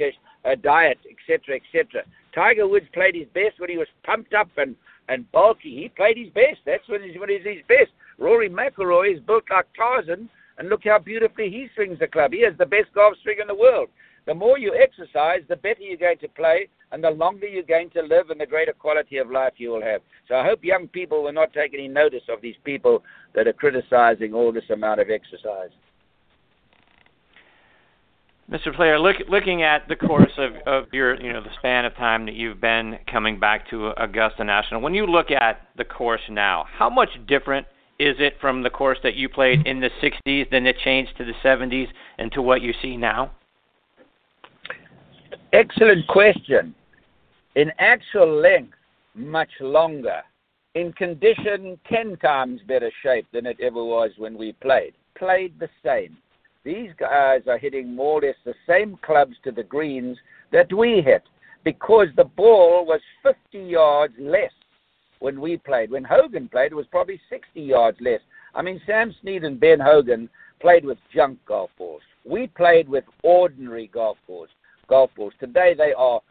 uh, diet, etc., etc.? Tiger Woods played his best when he was pumped up and, and bulky. He played his best. That's when he's when he's his best. Rory McIlroy is built like Tarzan, and look how beautifully he swings the club. He has the best golf swing in the world. The more you exercise, the better you're going to play, and the longer you're going to live, and the greater quality of life you will have. So I hope young people will not take any notice of these people that are criticizing all this amount of exercise. Mr. Player, look, looking at the course of, of your, you know, the span of time that you've been coming back to Augusta National, when you look at the course now, how much different is it from the course that you played in the 60s, then it changed to the 70s, and to what you see now? Excellent question. In actual length, much longer. In condition, 10 times better shape than it ever was when we played. Played the same. These guys are hitting more or less the same clubs to the greens that we hit because the ball was 50 yards less when we played. When Hogan played, it was probably 60 yards less. I mean, Sam Snead and Ben Hogan played with junk golf balls. We played with ordinary golf balls. Golf balls. Today they are.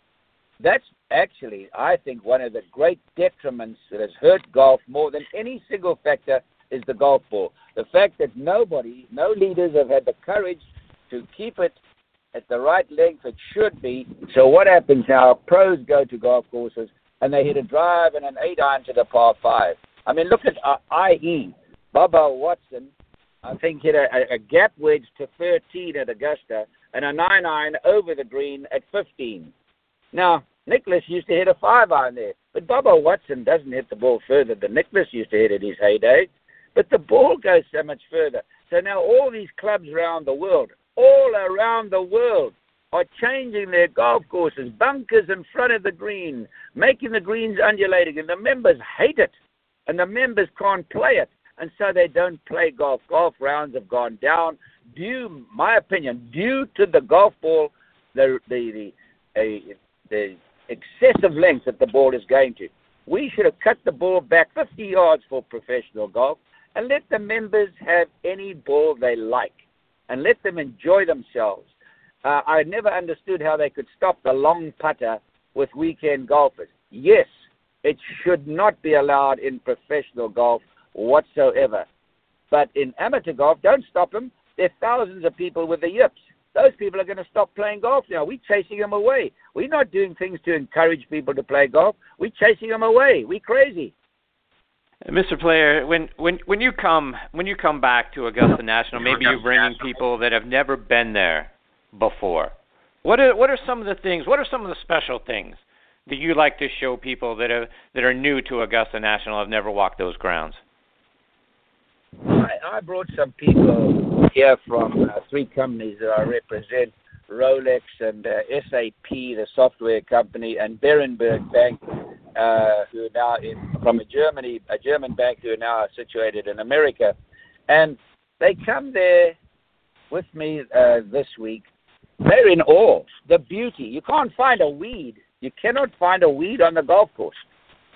That's actually, I think, one of the great detriments that has hurt golf more than any single factor is the golf ball. The fact that nobody, no leaders have had the courage to keep it at the right length it should be. So what happens now? Pros go to golf courses and they hit a drive and an eight iron to the par five. I mean, look at uh, IE. Bubba Watson, I think, hit a, a gap wedge to 13 at Augusta and a nine iron over the green at 15. Now, Nicklaus used to hit a five iron there, but Bubba Watson doesn't hit the ball further than Nicklaus used to hit in his heyday. But the ball goes so much further. So now all these clubs around the world, all around the world, are changing their golf courses, bunkers in front of the green, making the greens undulating, and the members hate it, and the members can't play it, and so they don't play golf. Golf rounds have gone down due, my opinion, due to the golf ball, the the the, the excessive length that the ball is going to. We should have cut the ball back 50 yards for professional golf and let the members have any ball they like and let them enjoy themselves. Uh, I never understood how they could stop the long putter with weekend golfers. Yes, it should not be allowed in professional golf whatsoever. But in amateur golf, don't stop them. There are thousands of people with the yips. Those people are going to stop playing golf now. We're chasing them away. We're not doing things to encourage people to play golf. We're chasing them away. We're crazy. Mr. Player, when when when you come when you come back to Augusta National, maybe you're bringing people that have never been there before. What are what are some of the things? What are some of the special things that you like to show people that are that are new to Augusta National, have never walked those grounds? I, I brought some people here from uh, three companies that I represent: Rolex and uh, SAP, the software company, and Berenberg Bank, uh, who are now in from a Germany, a German bank who are now situated in America, and they come there with me uh, this week. They're in awe. The beauty. You can't find a weed. You cannot find a weed on the golf course.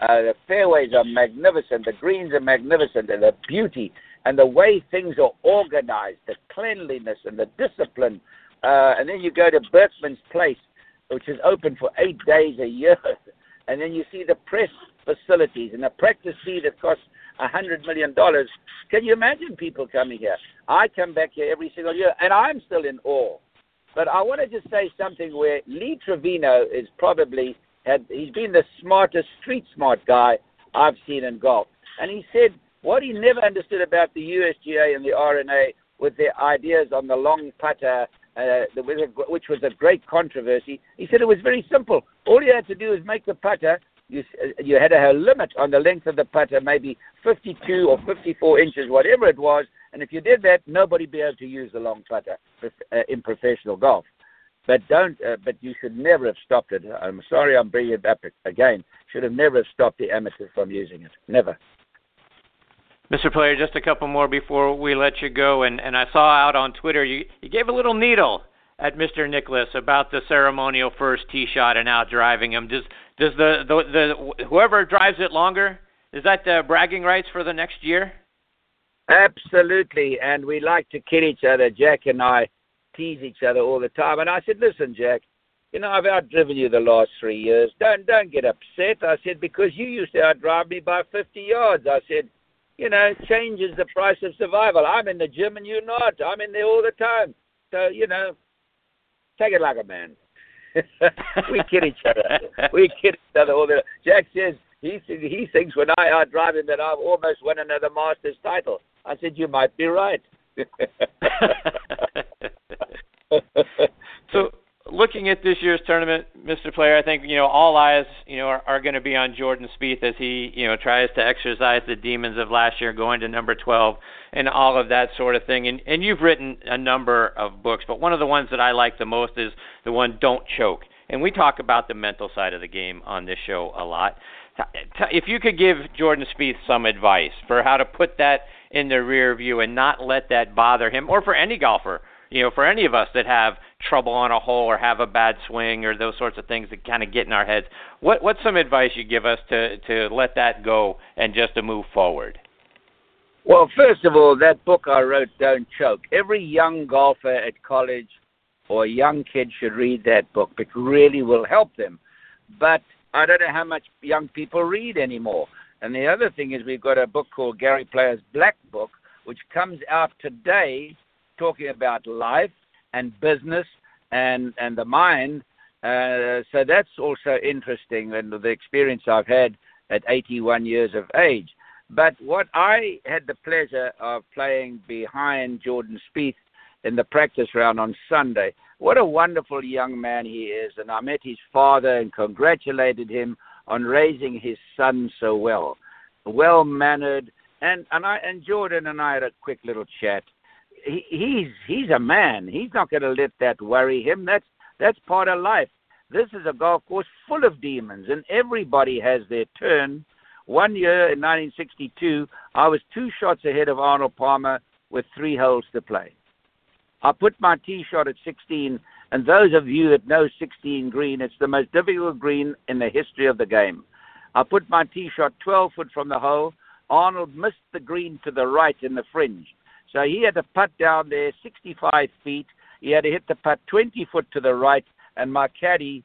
Uh, the fairways are magnificent. The greens are magnificent. And the beauty and the way things are organized, the cleanliness and the discipline. Uh, and then you go to Berckmans Place, which is open for eight days a year. And then you see the press facilities and the practice tee that costs a hundred million dollars. Can you imagine people coming here? I come back here every single year, and I'm still in awe. But I want to just say something where Lee Trevino is probably had he's been the smartest street smart guy I've seen in golf, and he said what he never understood about the USGA and the R&A with their ideas on the long putter, uh, which was a great controversy. He said it was very simple. All you had to do is make the putter. You, uh, you had a limit on the length of the putter, maybe 52 or 54 inches, whatever it was. And if you did that, nobody would be able to use the long putter uh, in professional golf. But don't. Uh, but you should never have stopped it. I'm sorry, I'm bringing it up again. Should have never stopped the amateurs from using it. Never. Mr. Player, just a couple more before we let you go. And, and I saw out on Twitter you, you gave a little needle at Mr. Nicklaus about the ceremonial first tee shot and out driving him. Does does the, the the whoever drives it longer is that the bragging rights for the next year? Absolutely, and we like to kid each other. Jack and I tease each other all the time. And I said, "Listen, Jack, you know I've outdriven you the last three years. Don't don't get upset." I said because you used to outdrive me by 50 yards. I said you know, changes the price of survival. I'm in the gym and you're not. I'm in there all the time. So, you know, take it like a man. we kid each other. We kid each other all the Jack says he he thinks when I outdrive him that I've almost won another Masters title. I said you might be right. so looking at this year's tournament, Mr. Player, I think you know all eyes you know are, are going to be on Jordan Spieth as he you know tries to exorcise the demons of last year, going to number 12 and all of that sort of thing. And and you've written a number of books, but one of the ones that I like the most is the one "Don't Choke." And we talk about the mental side of the game on this show a lot. If you could give Jordan Spieth some advice for how to put that in the rear view and not let that bother him, or for any golfer, you know, for any of us that have trouble on a hole or have a bad swing or those sorts of things that kind of get in our heads, what what's some advice you give us to to let that go and just to move forward? Well, first of all, that book I wrote, Don't Choke. Every young golfer at college or young kid should read that book. It really will help them. But I don't know how much young people read anymore. And the other thing is we've got a book called Gary Player's Black Book, which comes out today talking about life and business and, and the mind. Uh, so that's also interesting and the experience I've had at 81 years of age. But what I had the pleasure of playing behind Jordan Spieth in the practice round on Sunday. What a wonderful young man he is. And I met his father and congratulated him on raising his son so well. Well mannered. And, and, I, and Jordan and I had a quick little chat. He, he's, he's a man. He's not going to let that worry him. That's, that's part of life. This is a golf course full of demons, and everybody has their turn. One year in 1962, I was two shots ahead of Arnold Palmer with three holes to play. I put my tee shot at 16, and those of you that know 16 green, it's the most difficult green in the history of the game. I put my tee shot 12 foot from the hole. Arnold missed the green to the right in the fringe. So he had to putt down there 65 feet. He had to hit the putt 20 foot to the right, and my caddy,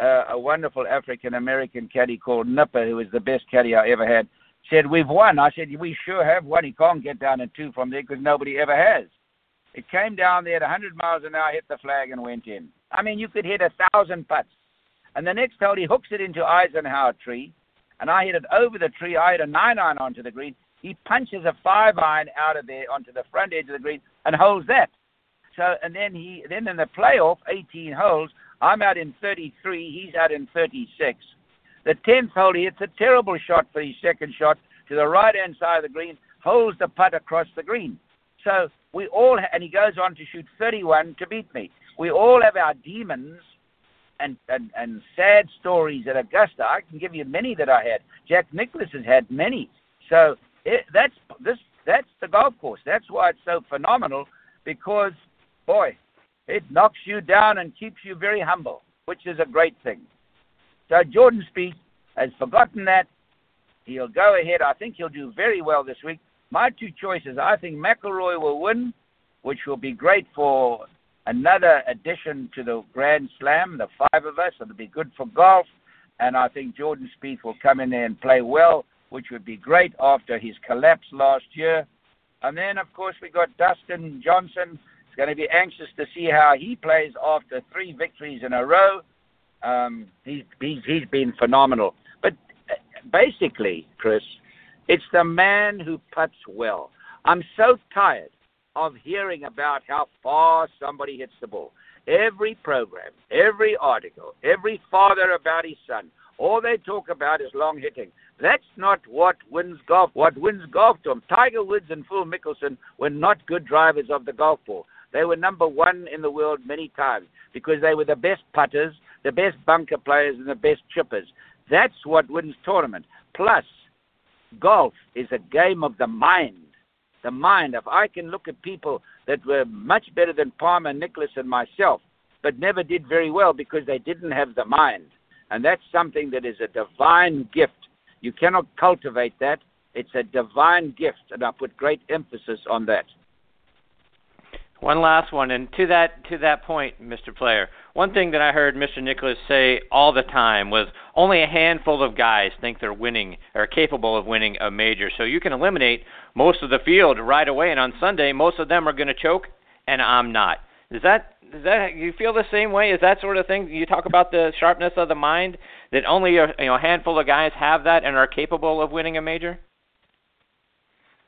uh, a wonderful African American caddy called Nipper, who was the best caddy I ever had, said, We've won. I said, We sure have won. He can't get down in two from there because nobody ever has. It came down there at 100 miles an hour, hit the flag, and went in. I mean, you could hit a thousand putts. And the next hole, he hooks it into Eisenhower tree, and I hit it over the tree. I hit a nine iron onto the green. He punches a five iron out of there onto the front edge of the green and holds that. So, and then he, then in the playoff, 18 holes, I'm out in 33. He's out in 36. The 10th hole, he hits a terrible shot for his second shot to the right hand side of the green, holds the putt across the green. So we all, ha- and he goes on to shoot 31 to beat me. We all have our demons and, and, and sad stories at Augusta. I can give you many that I had. Jack Nicklaus has had many. So it, that's this. That's the golf course. That's why it's so phenomenal because, boy, it knocks you down and keeps you very humble, which is a great thing. So Jordan Spieth has forgotten that. He'll go ahead. I think he'll do very well this week. My two choices, I think McIlroy will win, which will be great for another addition to the Grand Slam, the five of us. It'll be good for golf. And I think Jordan Spieth will come in there and play well, which would be great after his collapse last year. And then, of course, we got Dustin Johnson. He's going to be anxious to see how he plays after three victories in a row. Um, he's, he's, he's been phenomenal. But uh, basically, Chris, it's the man who puts well. I'm so tired of hearing about how far somebody hits the ball. Every program, every article, every father about his son, all they talk about is long hitting. That's not what wins golf. What wins golf to them. Tiger Woods and Phil Mickelson were not good drivers of the golf ball. They were number one in the world many times because they were the best putters, the best bunker players, and the best chippers. That's what wins tournament. Plus, golf is a game of the mind. The mind. If I can look at people that were much better than Palmer, Nicklaus, and myself, but never did very well because they didn't have the mind. And that's something that is a divine gift. You cannot cultivate that. It's a divine gift, and I put great emphasis on that. One last one, and to that to that point, Mr. Player, one thing that I heard Mr. Nicklaus say all the time was only a handful of guys think they're winning or capable of winning a major. So you can eliminate most of the field right away, and on Sunday, most of them are going to choke, and I'm not. Is that is that you feel the same way? Is that sort of thing? You talk about the sharpness of the mind that only a you know handful of guys have that and are capable of winning a major.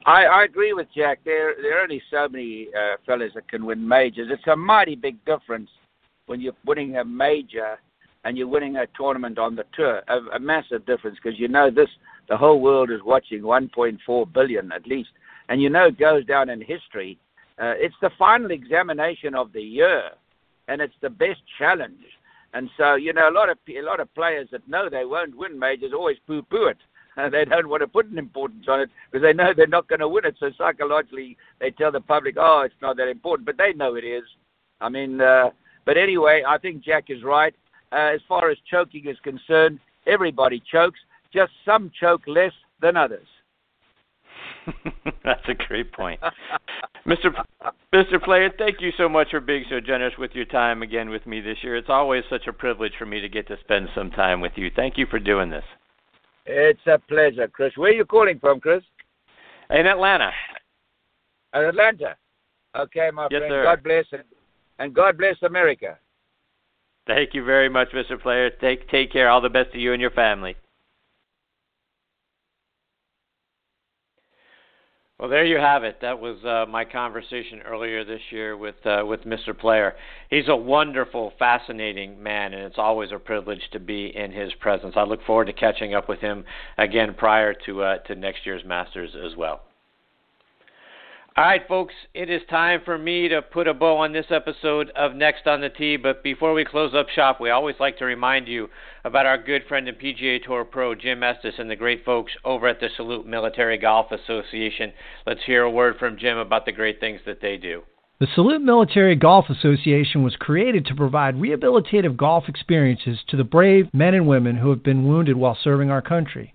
I, I agree with Jack. There, there are only so many uh, fellas that can win majors. It's a mighty big difference when you're winning a major and you're winning a tournament on the tour. A, a massive difference because you know this, the whole world is watching 1.4 billion at least, and you know it goes down in history. Uh, it's the final examination of the year, and it's the best challenge. And so, you know, a lot of a lot of players that know they won't win majors always poo-poo it. Uh, they don't want to put an importance on it because they know they're not going to win it. So psychologically, they tell the public, "Oh, it's not that important," but they know it is. I mean, uh, but anyway, I think Jack is right. Uh, as far as choking is concerned, everybody chokes. Just some choke less than others. That's a great point, Mr. Mr. Player. Thank you so much for being so generous with your time again with me this year. It's always such a privilege for me to get to spend some time with you. Thank you for doing this. It's a pleasure, Chris. Where are you calling from, Chris? In Atlanta. In Atlanta. Okay, my yes, friend. Sir. God bless and, and God bless America. Thank you very much, Mr. Player. Take take care. All the best to you and your family. Well, there you have it. That was uh, my conversation earlier this year with uh, with Mr. Player. He's a wonderful, fascinating man, and it's always a privilege to be in his presence. I look forward to catching up with him again prior to uh, to next year's Masters as well. All right, folks, it is time for me to put a bow on this episode of Next on the Tee. But before we close up shop, we always like to remind you about our good friend and PGA Tour pro, Jim Estes, and the great folks over at the Salute Military Golf Association. Let's hear a word from Jim about the great things that they do. The Salute Military Golf Association was created to provide rehabilitative golf experiences to the brave men and women who have been wounded while serving our country.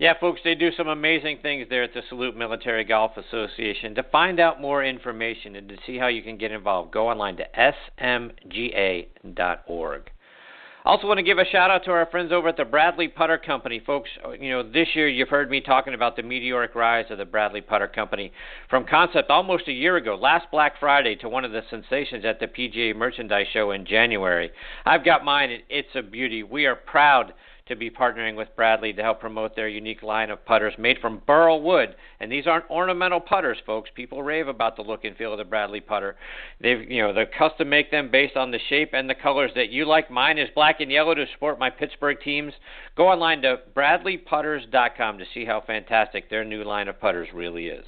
Yeah, folks, they do some amazing things there at the Salute Military Golf Association. To find out more information and to see how you can get involved, go online to smga.org. Also, want to give a shout out to our friends over at the Bradley Putter Company, folks. You know, this year you've heard me talking about the meteoric rise of the Bradley Putter Company from concept almost a year ago, last Black Friday, to one of the sensations at the PGA Merchandise Show in January. I've got mine, and it's a beauty. We are proud to be partnering with Bradley to help promote their unique line of putters made from burl wood. And these aren't ornamental putters, folks. People rave about the look and feel of the Bradley putter. They've, you know, they custom make them based on the shape and the colors that you like. Mine is black and yellow to support my Pittsburgh teams. Go online to bradleyputters.com to see how fantastic their new line of putters really is.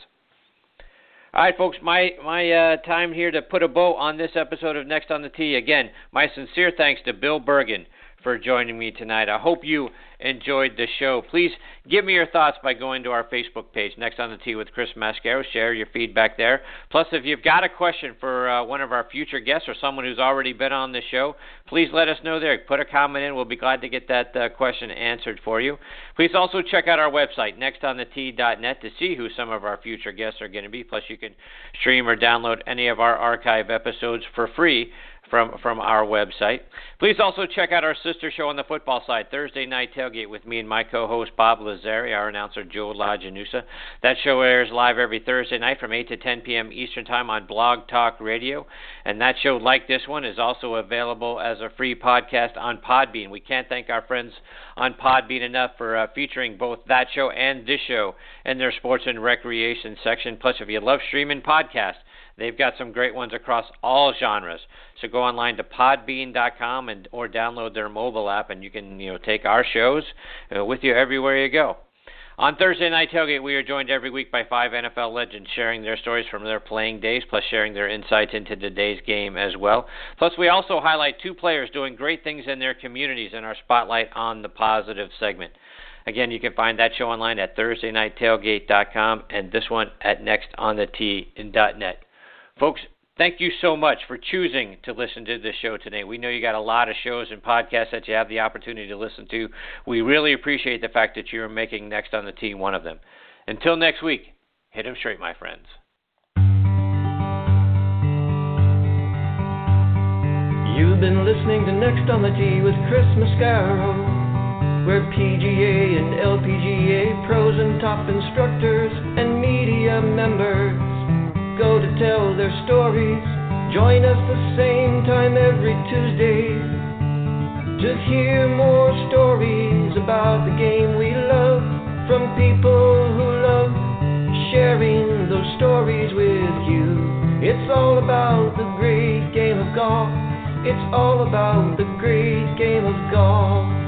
All right, folks, my my uh, time here to put a bow on this episode of Next on the Tee. Again, my sincere thanks to Bill Bergin for joining me tonight. I hope you enjoyed the show. Please give me your thoughts by going to our Facebook page, Next on the Tee with Chris Mascaro. Share your feedback there. Plus, if you've got a question for uh, one of our future guests or someone who's already been on the show, please let us know there. Put a comment in. We'll be glad to get that uh, question answered for you. Please also check out our website, nextonthetee.net, to see who some of our future guests are going to be. Plus, you can stream or download any of our archive episodes for free from from our website. Please also check out our sister show on the football side, Thursday Night Tailgate, with me and my co-host Bob Lazari, our announcer Joe LaGenusa. That show airs live every Thursday night from 8 to 10 p.m. Eastern Time on Blog Talk Radio, and that show, like this one, is also available as a free podcast on Podbean. We can't thank our friends on Podbean enough for uh, featuring both that show and this show in their sports and recreation section. Plus, if you love streaming podcasts They've got some great ones across all genres. So go online to podbean.com and or download their mobile app, and you can you know take our shows uh, with you everywhere you go. On Thursday Night Tailgate, we are joined every week by five NFL legends sharing their stories from their playing days, plus sharing their insights into today's game as well. Plus, we also highlight two players doing great things in their communities in our Spotlight on the Positive segment. Again, you can find that show online at ThursdayNightTailgate.com and this one at NextOnTheTee.net. Folks, thank you so much for choosing to listen to this show today. We know you got a lot of shows and podcasts that you have the opportunity to listen to. We really appreciate the fact that you're making Next on the Tee one of them. Until next week, hit 'em straight, my friends. You've been listening to Next on the Tee with Chris Mascaro where PGA and LPGA pros and top instructors and media members go to tell their stories. Join us the same time every Tuesday to hear more stories about the game we love from people who love sharing those stories with you. It's all about the great game of golf. It's all about the great game of golf.